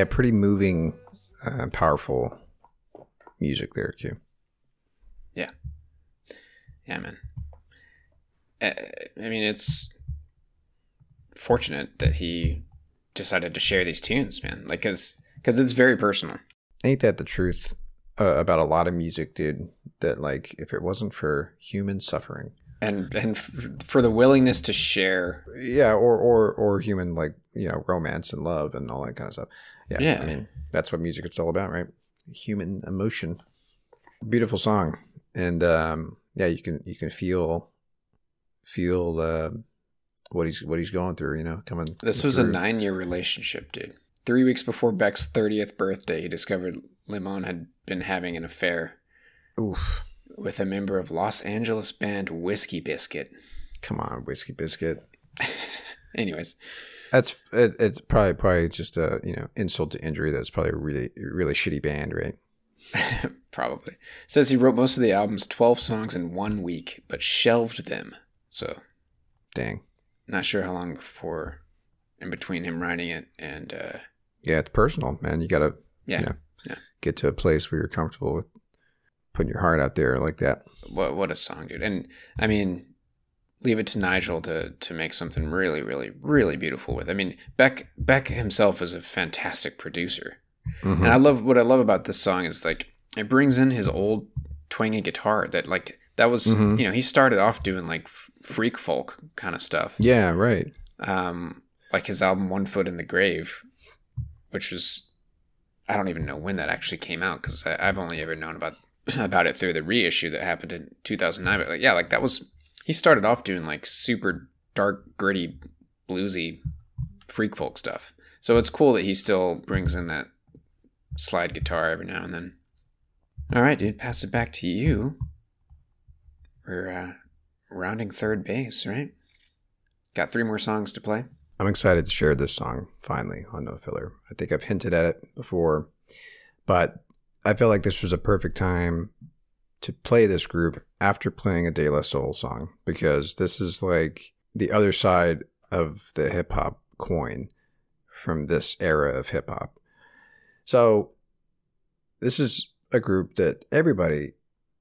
Yeah, pretty moving, uh, powerful music there, Q. Yeah. Yeah, man. Uh, I mean, it's fortunate that he decided to share these tunes, man. Like, cause, cause it's very personal. Ain't that the truth uh, about a lot of music, dude? That like, if it wasn't for human suffering, And, and f- for the willingness to share. yeah, or or or human like you know romance and love and all that kind of stuff. Yeah, Yeah. I mean that's what music is all about, right? Human emotion. Beautiful song, and um, yeah, you can you can feel feel uh, what he's what he's going through. You know, coming. This was a nine year relationship, dude. Three weeks before Beck's 30th birthday, he discovered Limon had been having an affair Oof. with a member of Los Angeles band Whiskey Biscuit. Come on, whiskey biscuit. Anyways, That's it, it's probably probably just a you know insult to injury. That's probably a really really shitty band, right? probably. Says he wrote most of the album's 12 songs in one week, but shelved them. So, Dang. not sure how long before in between him writing it and, uh, Yeah, it's personal, man. You gotta yeah. you know Yeah. get to a place where you're comfortable with putting your heart out there like that. What, what a song, dude. And I mean, leave it to Nigel to, to make something really, really, really beautiful with. I mean, Beck, Beck himself is a fantastic producer. Mhm. And I love what I love about this song is like it brings in his old twangy guitar that like that was Mhm. you know he started off doing like f- freak folk kind of stuff. Yeah, right. Um, like his album One Foot in the Grave, which was I don't even know when that actually came out because I've only ever known about about it through the reissue that happened in 2009. But like yeah, like that was he started off doing like super dark, gritty, bluesy freak folk stuff. So it's cool that he still brings in that slide guitar every now and then. All right, dude, pass it back to you. We're uh, rounding third base, right? Got three more songs to play. I'm excited to share this song finally on No Filler. I think I've hinted at it before, but I felt like this was a perfect time to play this group after playing a De La Soul song because this is like the other side of the hip hop coin from this era of hip hop. So, this is a group that everybody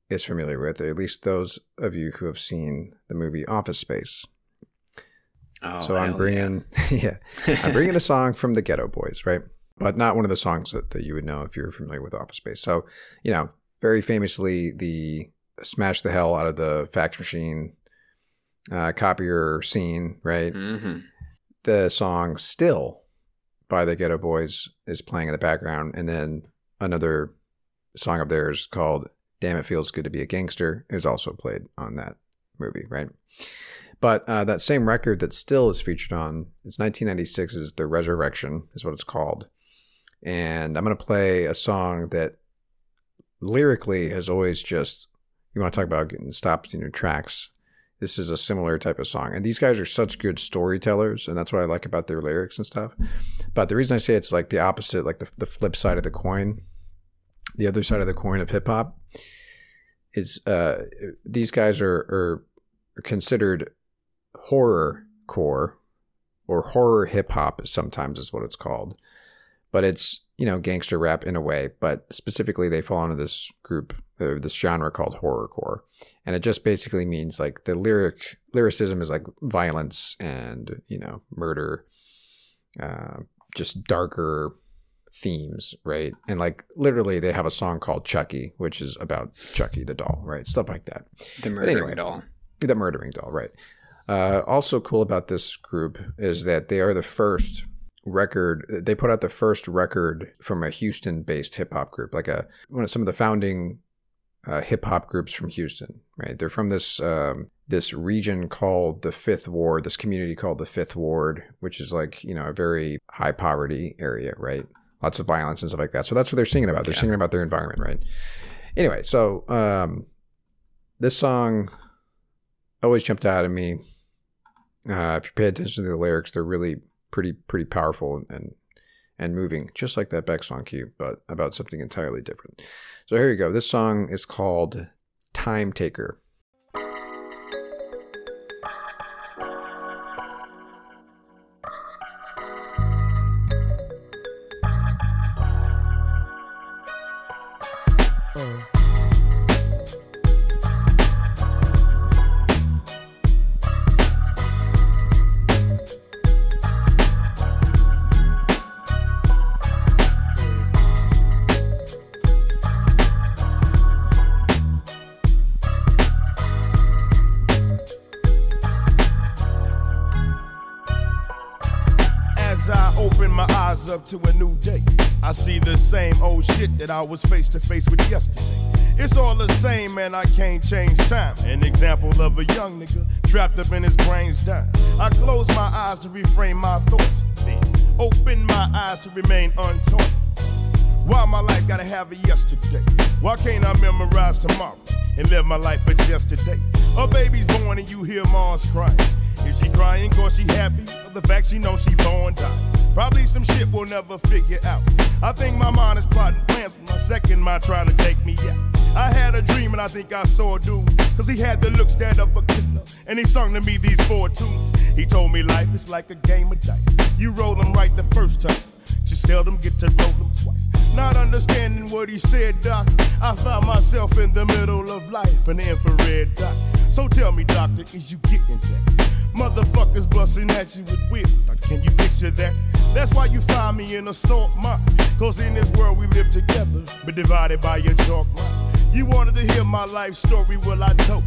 is familiar with, at least those of you who have seen the movie Office Space. Oh, so I'm bringing, yeah, yeah. I'm bringing a song from the Geto Boys, right? But not one of the songs that, that you would know if you're familiar with Office Space. So, you know, very famously, the smash the hell out of the fax machine uh, copier scene, right? hmm The song Still by the Geto Boys is playing in the background. And then another song of theirs called Damn It Feels Good to Be a Gangster is also played on that movie, right? But uh, that same record that still is featured on, it's 1996's The Resurrection, is what it's called. And I'm going to play a song that lyrically has always just, want to talk about getting stopped in your tracks. This is a similar type of song. And these guys are such good storytellers. And that's what I like about their lyrics and stuff. But the reason I say it's like the opposite, like the, the flip side of the coin, the other side of the coin of hip hop, is uh, these guys are, are considered horror core or horror hip hop sometimes is what it's called but it's you know gangster rap in a way but specifically they fall into this group or this genre called horrorcore and it just basically means like the lyric lyricism is like violence and you know murder uh, just darker themes, right? And like literally, they have a song called Chucky, which is about Chucky the doll, right? Stuff like that. The murdering anyway. doll. The murdering doll, right? Uh, also cool about this group is that they are the first record. They put out the first record from a Houston-based hip hop group, like a one of some of the founding uh, hip hop groups from Houston. Right? They're from this um, this region called the Fifth Ward, this community called the Fifth Ward, which is like you know a very high poverty area, right? Lots of violence and stuff like that. So that's what they're singing about. They're Yeah. singing about their environment, right? Anyway, so um, this song always jumped out at me. Uh, if you pay attention to the lyrics, they're really pretty pretty powerful and and moving, just like that Beck song cue, but about something entirely different. So here you go. This song is called Time Taker. As same old shit that I was face to face with yesterday. It's all the same, man, I can't change time. An example of a young nigga trapped up in his brains dying. I close my eyes to reframe my thoughts, then open my eyes to remain untaught. Why my life gotta have a yesterday? Why can't I memorize tomorrow and live my life for just today? A baby's born and you hear mom's crying. Is she crying cause she happy? Or the fact she knows she born die? Probably some shit we'll never figure out. I think my mind is plotting plans for my second mind trying to take me out. I had a dream and I think I saw a dude. Cause he had the looks that of a killer. And he sung to me these four tunes. He told me life is like a game of dice. You roll them right the first time. You seldom get to roll them twice. Not understanding what he said, Doc. I found myself in the middle of life, an infrared doc. So tell me, doctor, is you getting that? Motherfuckers busting at you with. Doc, Can you picture that? That's why you find me in a salt mine. Cause in this world we live together, but divided by your chalk line. You wanted to hear my life story, well I told.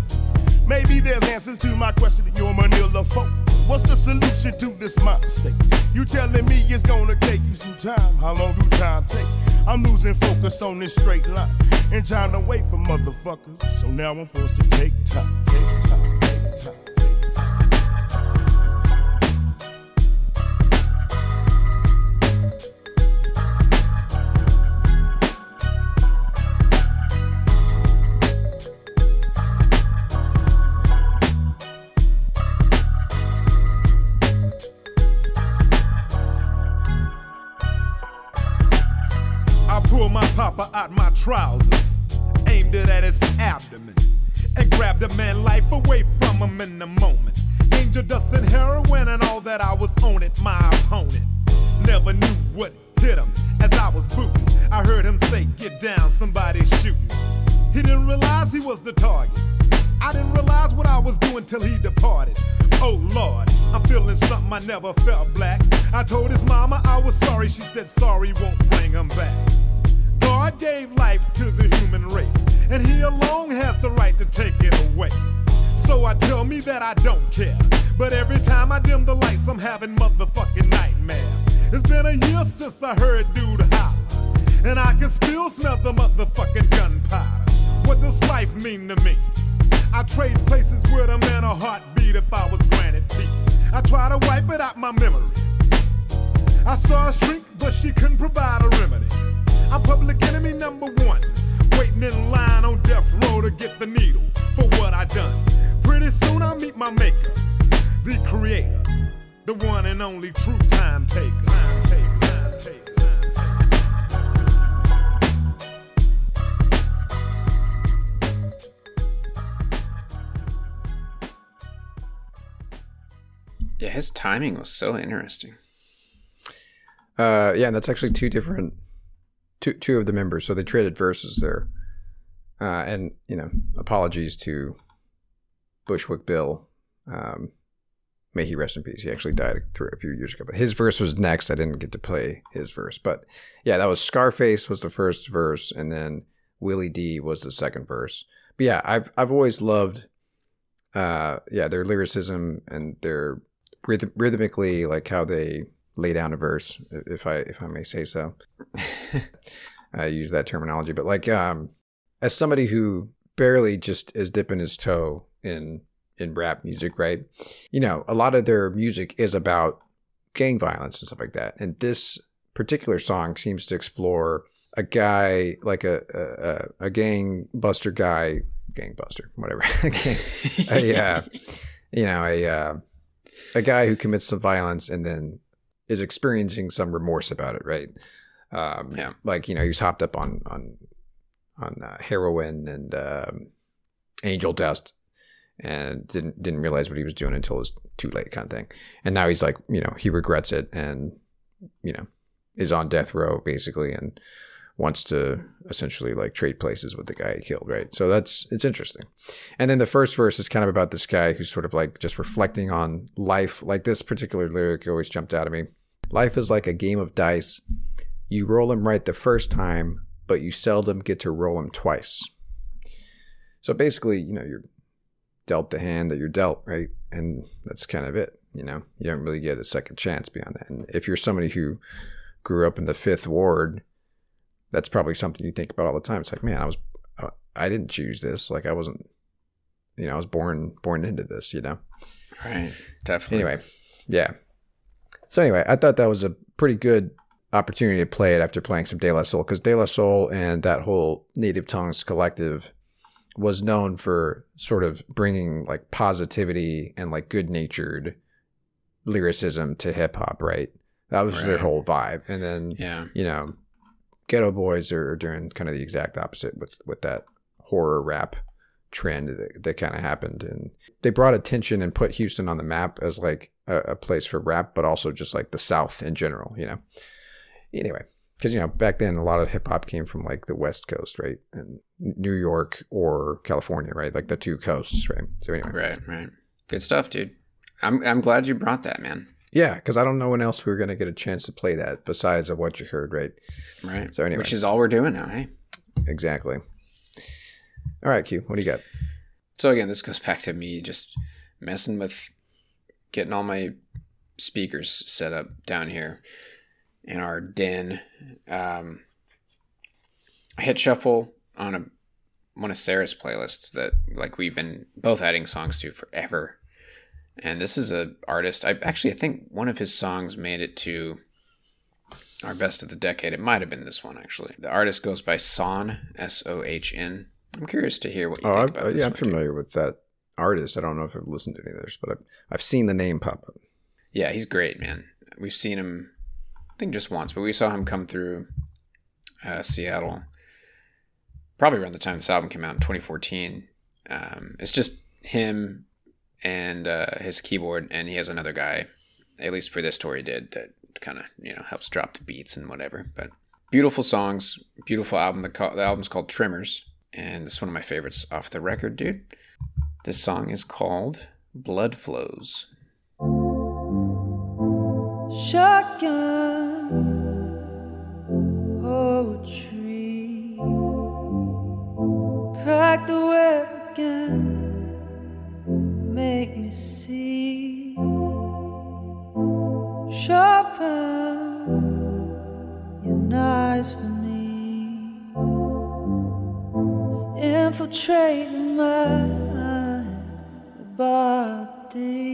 Maybe there's answers to my question in your manila folk. What's the solution to this state? You telling me it's gonna take you some time. How long do time take? I'm losing focus on this straight line and trying to wait for motherfuckers. So now I'm forced to take time, take time, trousers, aimed it at his abdomen, and grabbed the man life away from him in a moment. Angel dust and heroin and all that I was on it, my opponent. Never knew what hit him as I was booting. I heard him say, Get down, somebody's shooting. He didn't realize he was the target. I didn't realize what I was doing till he departed. Oh Lord, I'm feeling something I never felt black. I told his mama I was sorry. She said sorry won't bring him back. God gave life to the human race, and he alone has the right to take it away. So I tell me that I don't care. But every time I dim the lights, I'm having motherfucking nightmares. It's been a year since I heard dude holler, and I can still smell the motherfucking gunpowder. What does life mean to me? I trade places with a man a heartbeat if I was granted peace. I try to wipe it out my memory. I saw a shrink, but she couldn't provide a remedy. I'm public enemy number one, waiting in line on death row to get the needle for what I done. Pretty soon I'll meet my maker, the creator, the one and only true time taker. Time taker, time taker. Yeah, his timing was so interesting. Uh, yeah, and that's actually two different, two two of the members. So they traded verses there, uh, and you know, apologies to Bushwick Bill. Um, may he rest in peace. He actually died a, few years ago. But his verse was next. I didn't get to play his verse, but yeah, that was Scarface was the first verse, and then Willie D was the second verse. But yeah, I've I've always loved, uh, yeah, their lyricism and their rhythm, rhythmically like how they lay down a verse, if I if I may say so. I use that terminology, but like um, as somebody who barely just is dipping his toe in in rap music, right? You know, a lot of their music is about gang violence and stuff like that, and this particular song seems to explore a guy like a a, a gang buster guy, gang buster, whatever, a uh, you know a uh, a guy who commits some violence and then is experiencing some remorse about it, right? Um, Yeah. like you know, he's hopped up on on on uh, heroin and um, angel dust, and didn't didn't realize what he was doing until it was too late, kind of thing. And now he's like, you know, he regrets it, and you know, is on death row basically, and wants to essentially like trade places with the guy he killed, right? So that's it's interesting. And then the first verse is kind of about this guy who's sort of like just reflecting on life. Like this particular lyric always jumped out at me. Life is like a game of dice. You roll them right the first time, but you seldom get to roll them twice. So basically, you know, you're dealt the hand that you're dealt, right? And that's kind of it. You know, you don't really get a second chance beyond that. And if you're somebody who grew up in the fifth ward, that's probably something you think about all the time. It's like, man, I was, uh, I didn't choose this. Like, I wasn't, you know, I was born born into this. You know. Right. Definitely. Anyway, yeah. So anyway, I thought that was a pretty good opportunity to play it after playing some De La Soul because De La Soul and that whole Native Tongues collective was known for sort of bringing like positivity and like good natured lyricism to hip hop, right? That was their whole vibe. And then Yeah. you know, Geto Boys are doing kind of the exact opposite with with that horror rap trend that, that kind of happened, and they brought attention and put Houston on the map as like a, a place for rap, but also just like the South in general, you know. Anyway, because you know back then a lot of hip hop came from like the West Coast, right, and New York or California, right, like the two coasts, right. So anyway, Right. Right. Good stuff, dude. I'm I'm glad you brought that, man. yeah, because I don't know when else we were gonna get a chance to play that besides of what you heard, right? Right. So anyway. which is all we're doing now, hey? Exactly. All right, Q, what do you got? So again, this goes back to me just messing with getting all my speakers set up down here in our den. Um, I hit shuffle on a one of Sarah's playlists that like we've been both adding songs to forever. And this is a artist. I actually I think one of his songs made it to our best of the decade. It might have been this one actually. The artist goes by Sohn S O H N. I'm curious to hear what you Oh, think I've, about uh, yeah, I'm familiar with that artist. I don't know if I've listened to any of theirs, but I've, I've seen the name pop up. Yeah, he's great, man. We've seen him, I think just once, but we saw him come through uh, Seattle probably around the time this album came out in 2014. Um, it's just him and uh, his keyboard, and he has another guy, at least for this tour, he did that kind of you know helps drop the beats and whatever. But beautiful songs, beautiful album. The, co- the album's called Tremors, and it's one of my favorites off the record, dude. This song is called Blood Flows. Shotgun oh, poetry. Crack the whip again. Make me see. Sharpen your knives for me. Infiltrate the body.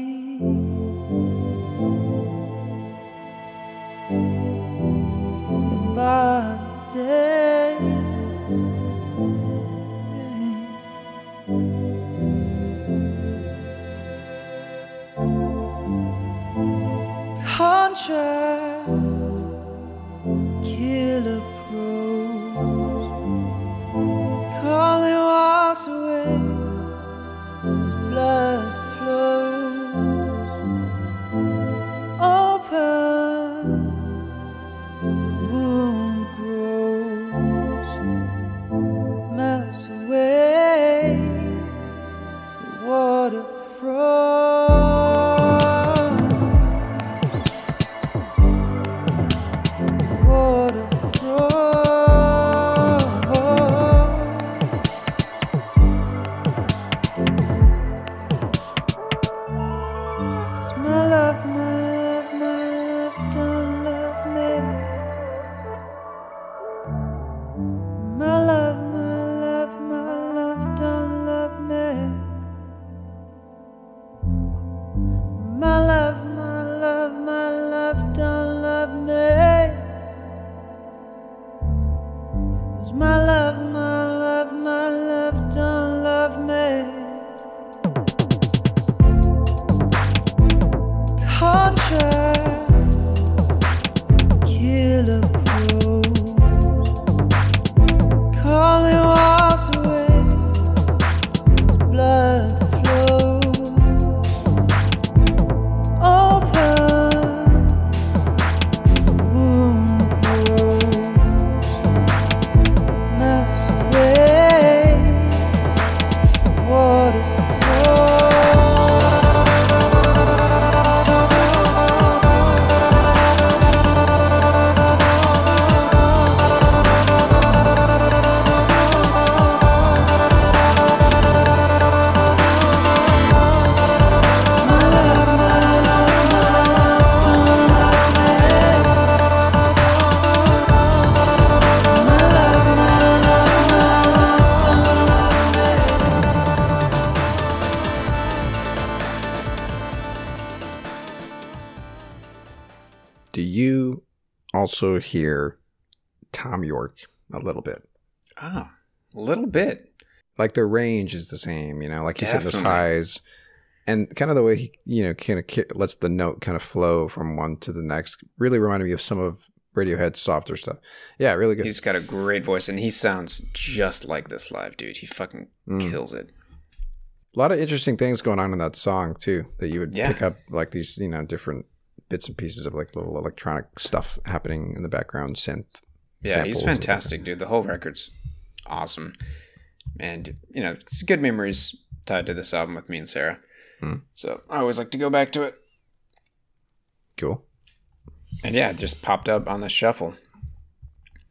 Also hear Thom Yorke a little bit. Oh, a little bit. Like the range is the same, you know, like he's hitting those highs. And kind of the way he, you know, kind of lets the note kind of flow from one to the next really reminded me of some of Radiohead's softer stuff. Yeah, really good. He's got a great voice, and he sounds just like this live, dude. He fucking Mm. kills it. A lot of interesting things going on in that song too that you would Yeah. pick up like these, you know, different bits and pieces of like little electronic stuff happening in the background, synth. Yeah, he's fantastic, dude. The whole record's awesome, and you know, it's good memories tied to this album with me and Sarah. Hmm. So I always like to go back to it. Cool. And yeah, it just popped up on the shuffle.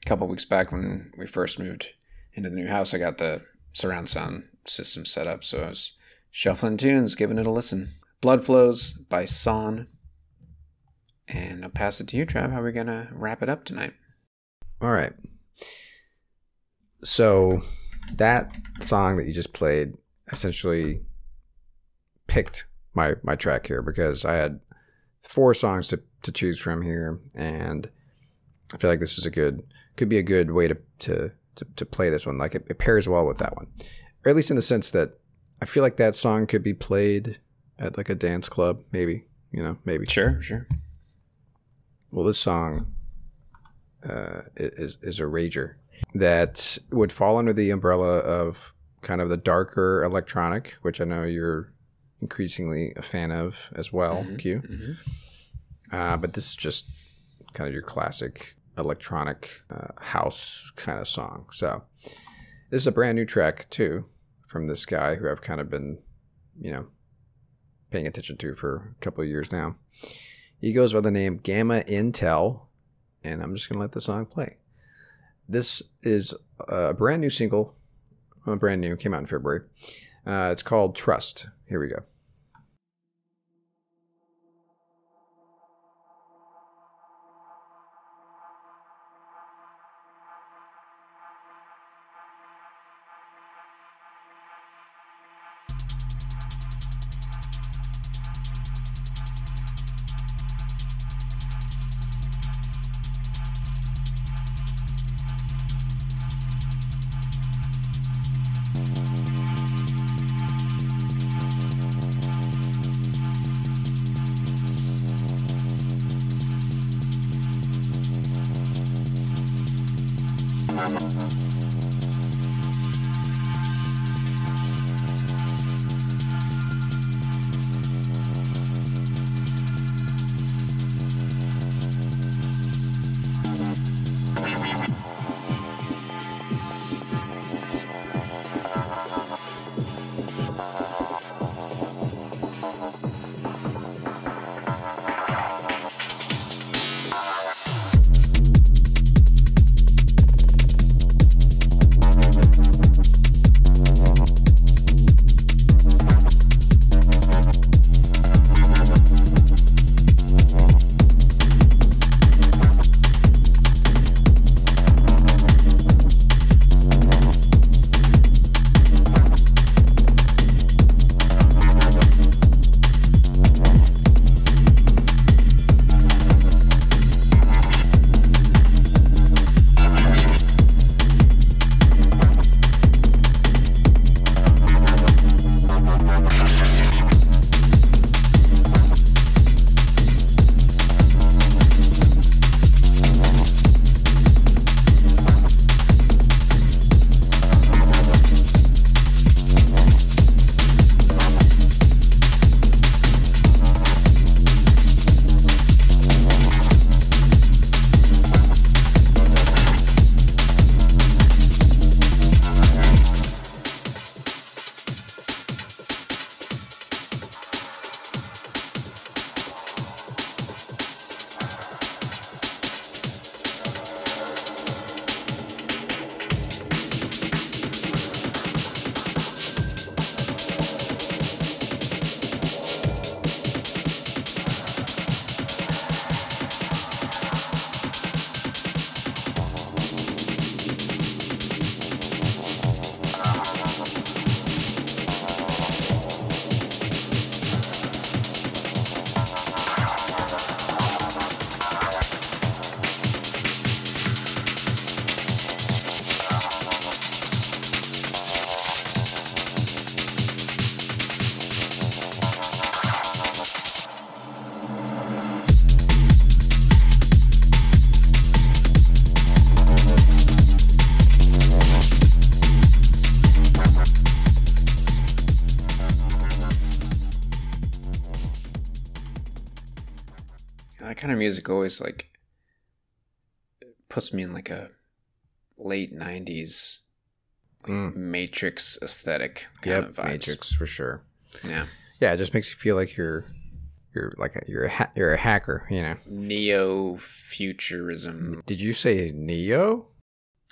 A couple weeks back when we first moved into the new house, I got the surround sound system set up, so I was shuffling tunes, giving it a listen. Blood Flows by Sohn. And I'll pass it to you, Trav. How are we gonna wrap it up tonight? All right. So that song that you just played essentially picked my my track here because I had four songs to, to choose from here and I feel like this is a good could be a good way to to to, to play this one like it, it pairs well with that one or at least in the sense that I feel like that song could be played at like a dance club maybe you know maybe Sure, sure. Well, this song uh, is is a rager that would fall under the umbrella of kind of the darker electronic, which I know you're increasingly a fan of as well, Mhm, Q. mhm. Uh, but this is just kind of your classic electronic uh, house kind of song. So this is a brand new track too from this guy who I've kind of been, you know, paying attention to for a couple of years now. He goes by the name Gamma Intel, and I'm just gonna let the song play. This is a brand new single, well, brand new, came out in February. Uh, it's called Trust. Here we go. mama. Kind of music always like puts me in like a late '90s like, Mm. Matrix aesthetic kind Yep, of vibes. Matrix for sure. Yeah, Yeah, it just makes you feel like you're you're like a, you're a ha- you're a hacker. You know. neo futurism. Did you say Neo?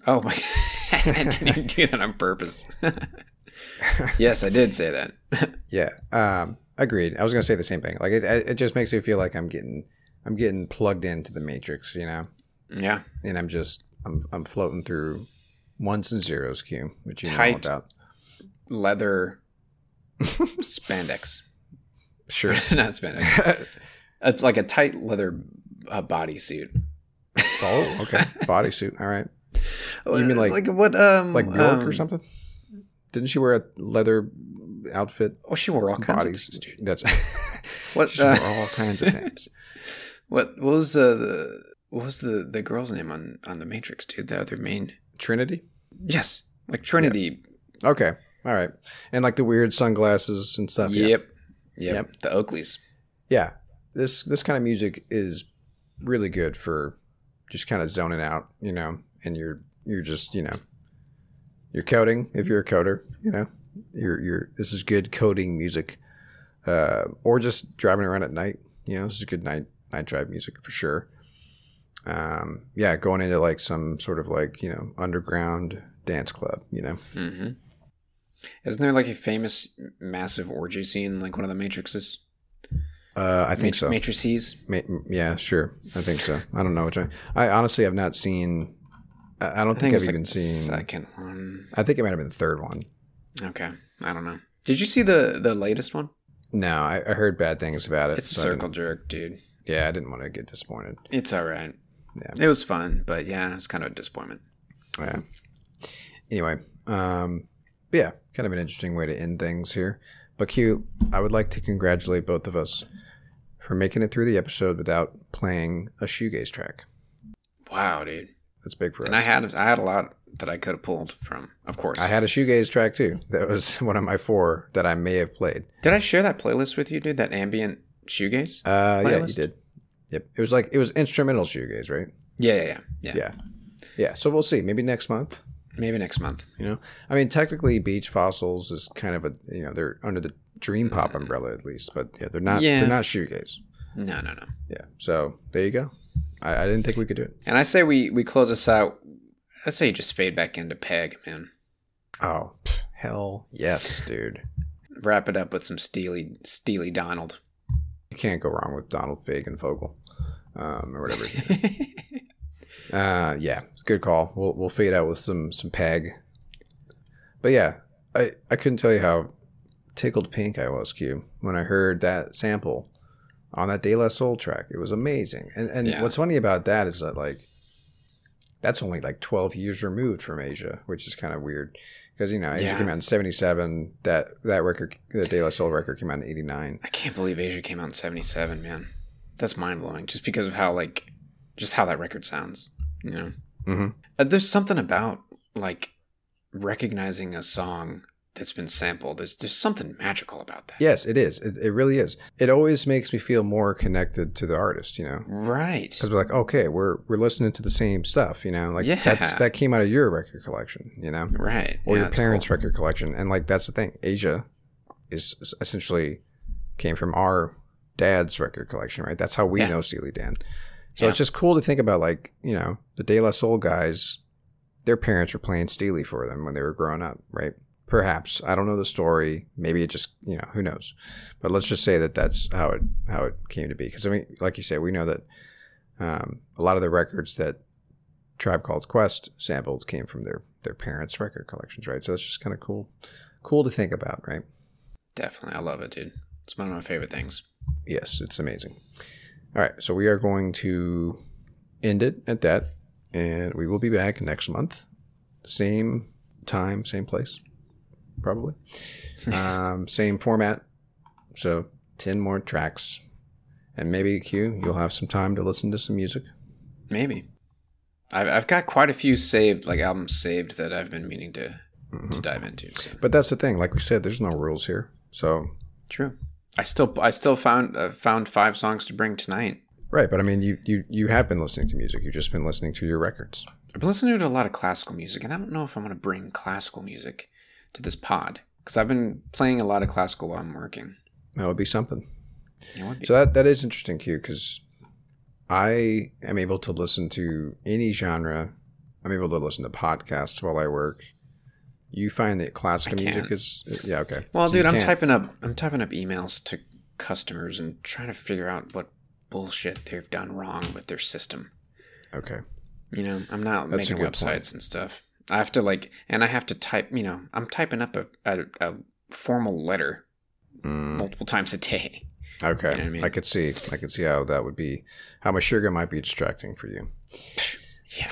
Oh my! I didn't even do that on purpose. yes, I did say that. Yeah. Um. Agreed. I was gonna say the same thing. Like it, it just makes me feel like I'm getting I'm getting plugged into the Matrix. You know. yeah, and I'm just I'm I'm floating through ones and zeros, Q, which you know Tight. about. leather spandex. Sure. Not spandex. It's like a tight leather uh, bodysuit. oh, okay. Bodysuit. All right. You mean like like what? Um, like Bjork or um, something? Didn't she wear a leather outfit? Oh, she wore all kinds of Bodies. things, dude. That's What? she wore uh, all kinds of things. What? What was the, the what was the the girl's name on on the Matrix, dude? The other main. Trinity. Yes, like Trinity. Okay. All right. And like the weird sunglasses and stuff. Yep. yep. Yep. The Oakleys. yeah this this kind of music is really good for just kind of zoning out you know and you're you're just you know you're coding if you're a coder you know you're you're this is good coding music uh or just driving around at night you know this is a good night night drive music for sure um yeah going into like some sort of like you know underground dance club you know Mm-hmm. Isn't there like a famous massive orgy scene like one of the Matrixes? uh i think Mat- so Matrices. Ma- yeah, sure. I think so. I don't know which one. I honestly have not seen. I I don't I think, think I've even like the seen. second one. I think it might have been the third one. Okay, I don't know. Did you see the the latest one? No, I, I heard bad things about it. It's a so circle jerk, dude. Yeah, I didn't want to get disappointed. It's all right. Yeah. It was fun, but yeah, it's kind of a disappointment. Yeah. Anyway, um, yeah, kind of an interesting way to end things here. But Q, I would like to congratulate both of us for making it through the episode without playing a shoegaze track. Wow, dude. That's big for And us. And I had I had a lot that I could have pulled from. Of course, I had a shoegaze track too. That was one of my four that I may have played. Did I share that playlist with you, dude? That ambient shoegaze? Uh, yeah, you did. Yep. It was like it was instrumental shoegaze, right? Yeah, yeah, yeah, yeah. Yeah. Yeah. So we'll see. Maybe next month. Maybe next month. You know, I mean, technically, Beach Fossils is kind of a you know they're under the Dream Pop umbrella at least, but yeah, they're not. Yeah. They're not shoegaze. No, no, no. Yeah. So there you go. I, I didn't think we could do it. And I say we we close this out. I say you just fade back into Peg, man. Oh hell yes, dude. Wrap it up with some Steely Steely Donald. You can't go wrong with Donald Fagen Fogel, um, or whatever. his name is. uh, yeah, good call. We'll we'll fade out with some some peg. But yeah, I I couldn't tell you how tickled pink I was, Q, when I heard that sample on that De La Soul track. It was amazing. And and Yeah. what's funny about that is that like that's only like 12 years removed from Aja, which is kind of weird. Because you know, Aja Yeah. came out in '77. That that record, the De La Soul record, came out in '89. I can't believe Aja came out in '77, man. That's mind blowing. Just because of how like, just how that record sounds. You know, Mm-hmm. uh, there's something about like recognizing a song that's been sampled. There's there's something magical about that. Yes, it is. It, it really is. It always makes me feel more connected to the artist, you know, Right. because we're like, okay, we're we're listening to the same stuff, you know, like Yeah. that's that came out of your record collection, you know, Right. or Yeah, your parents' cool. record collection, and like that's the thing. Aja is essentially came from our dad's record collection, right? That's how we Yeah. know Steely Dan. So it's just cool to think about, like you know, the De La Soul guys. Their parents were playing Steely for them when they were growing up, right? Perhaps I don't know the story. Maybe it just you know who knows. But let's just say that that's how it how it came to be. Because I mean, like you say, we know that um, a lot of the records that Tribe Called Quest sampled came from their their parents' record collections, right? So that's just kind of cool, cool to think about, right? Definitely, I love it, dude. It's one of my favorite things. Yes, it's amazing. All right, so we are going to end it at that, and we will be back next month, same time, same place, probably, um, same format. So ten more tracks, and maybe Q, you'll have some time to listen to some music. Maybe. I've I've got quite a few saved, like albums saved that I've been meaning to Mm-hmm. to dive into. So. But that's the thing, like we said, there's no rules here. So True. I still I still found uh, found five songs to bring tonight. Right, but I mean, you you you have been listening to music. You've just been listening to your records. I've been listening to a lot of classical music, and I don't know if I'm going to bring classical music to this pod because I've been playing a lot of classical while I'm working. That would be something. Would be- So that that is interesting, Q, because I am able to listen to any genre. I'm able to listen to podcasts while I work. You find that classical music is uh, yeah okay. well, So dude, I'm can't- typing up I'm typing up emails to customers and trying to figure out what bullshit they've done wrong with their system. Okay, You know, I'm not That's making websites point. and stuff. I have to like, and I have to type. You know, I'm typing up a a, a formal letter Mm, multiple times a day. okay. You know I mean? I could see I could see how that would be how my sugar might be distracting for you. Yeah,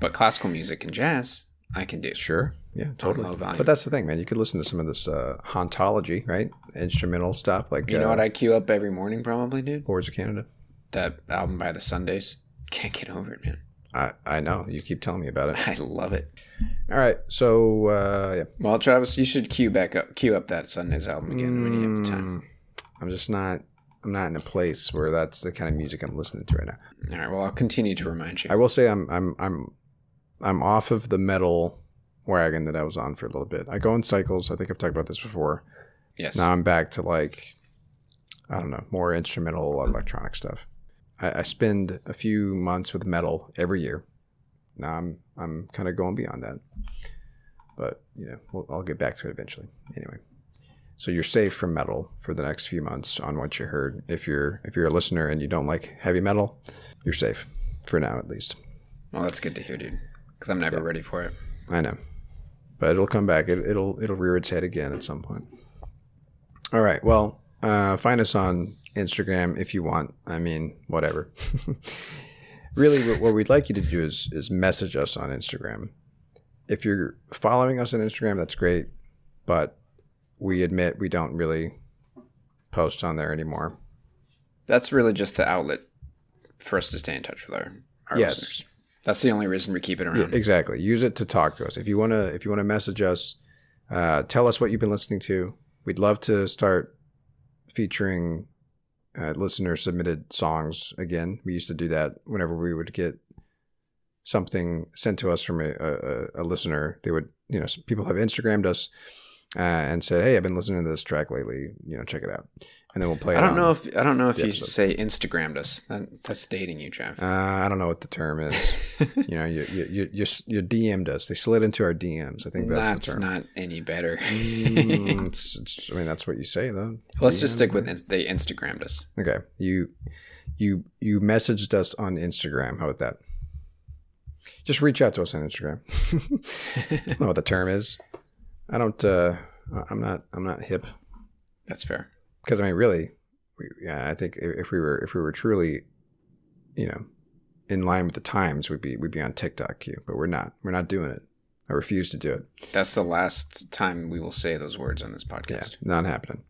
but classical music and jazz, I can do. Sure. Yeah, totally. But that's the thing, man. You could listen to some of this uh, hauntology, right? Instrumental stuff like You know uh, what I queue up every morning, probably, dude. Boards of Canada. That album by the Sundays. Can't get over it, man. I I know you keep telling me about it. I love it. All right, so uh, yeah, Well, Travis, you should queue back up, queue up that Sundays album again when you have the time. Mm, I'm just not. I'm not in a place where that's the kind of music I'm listening to right now. All right. Well, I'll continue to remind you. I will say I'm I'm I'm I'm off of the metal wagon that I was on for a little bit. I go in cycles. I think I've talked about this before. yes. Now I'm back to like I don't know more instrumental electronic stuff. I, I spend a few months with metal every year. Now I'm I'm kind of going beyond that, but you know we'll, I'll get back to it eventually. Anyway, so you're safe from metal for the next few months on what you heard. If you're if you're a listener and you don't like heavy metal, you're safe for now at least. Well, that's good to hear, dude. Because I'm never ready for it. I know, but it'll come back. It, it'll it'll rear its head again at some point. All right. Well, uh, find us on Instagram if you want. I mean, whatever. really, what, we'd like you to do is is message us on Instagram. If you're following us on Instagram, that's great, but we admit we don't really post on there anymore. That's really just the outlet for us to stay in touch with our, our Yes. listeners. That's the only reason we keep it Yeah, around. exactly. Use it to talk to us. If you want to, if you want to message us, uh, tell us what you've been listening to. We'd love to start featuring uh, listener submitted songs again. We used to do that whenever we would get something sent to us from a, a, a listener. They would, you know, some people have Instagrammed us uh, and said, "Hey, I've been listening to this track lately. You know, check it out." And then we'll play. I don't on- know if I don't know if you episode. say Instagrammed us. That, that's dating you, Jeff. Uh, I don't know what the term is. you know, you you you you, you DM'd us. They slid into our DMs. I think that's, that's the term. not any better. Mm, it's- it's- I mean, that's what you say, though. Let's just DM. stick with ins- they Instagrammed us. Okay, you you you messaged us on Instagram. How about that? Just reach out to us on Instagram. I don't know what the term is. I don't. uh I'm not. I'm not hip That's fair. because I mean, really, we, yeah. I think if we were if we were truly, you know, in line with the times, we'd be we'd be on TikTok, Q. But we're not. We're not doing it. I refuse to do it. That's the last time we will say those words on this Yeah, podcast. not happening.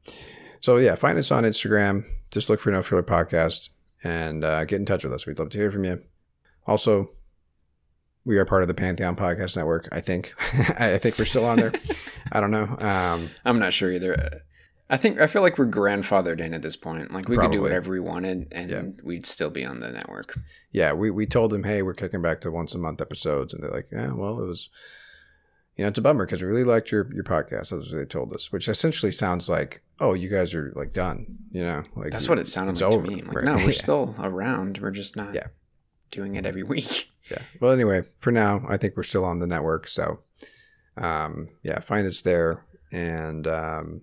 So yeah, find us on Instagram. Just look for No Filler Podcast and uh, get in touch with us. We'd love to hear from you. Also, we are part of the Pantheon Podcast Network. I think. I think we're still on there. I don't know. Um, I'm not sure either. I think I feel like we're grandfathered in at this point. Like we could do whatever we wanted, and Yeah. we'd still be on the network. yeah, we we told them, hey, we're kicking back to once a month episodes, and they're like, yeah, well, it was. You know, it's a bummer because we really liked your your podcast. That's what they told us, which essentially sounds like, oh, you guys are like done. You know, like That's what it sounded like over, to me. Like, right? no, we're Yeah. still around. We're just not Yeah. Doing it every week. yeah. Well, anyway, for now, I think we're still on the network. So, um, yeah, find us there, and um,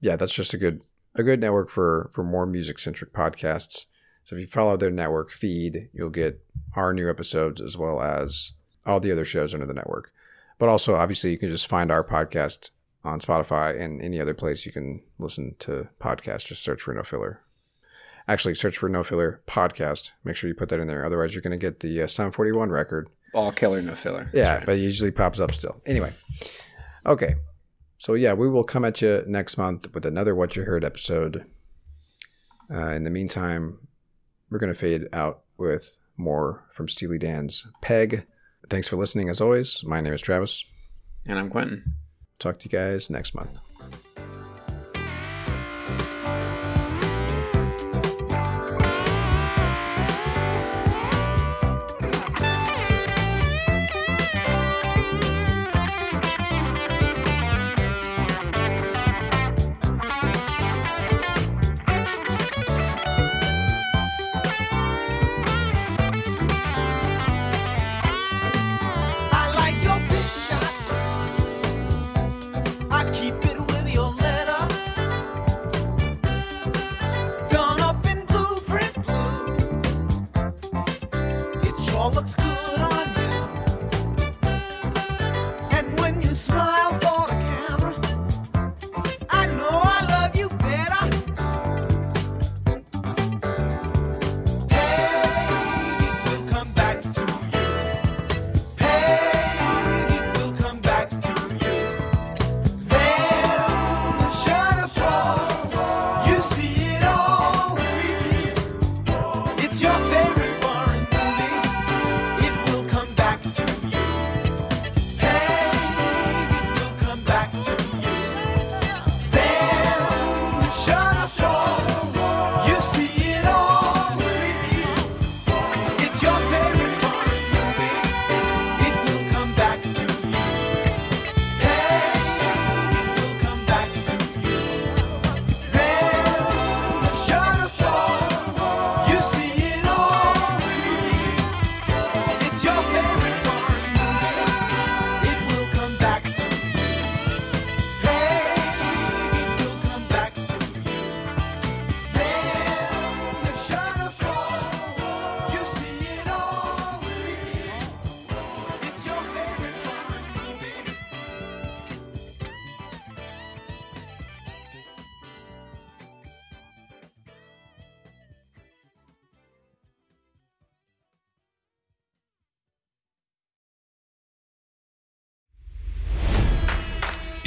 yeah, that's just a good a good network for for more music centric podcasts. So if you follow their network feed, you'll get our new episodes as well as all the other shows under the network. But also, obviously, you can just find our podcast on Spotify and any other place you can listen to podcasts. Just search for No Filler. Actually, search for No Filler podcast. Make sure you put that in there. Otherwise, you're going to get the uh, Sum 41 record. All killer, no filler. Yeah, right. but it usually pops up still. Anyway, okay. So, yeah, we will come at you next month with another What You Heard episode. Uh, in the meantime, we're going to fade out with more from Steely Dan's Peg. Thanks for listening, as always. My name is Travis. and I'm Quentin. Talk to you guys next month.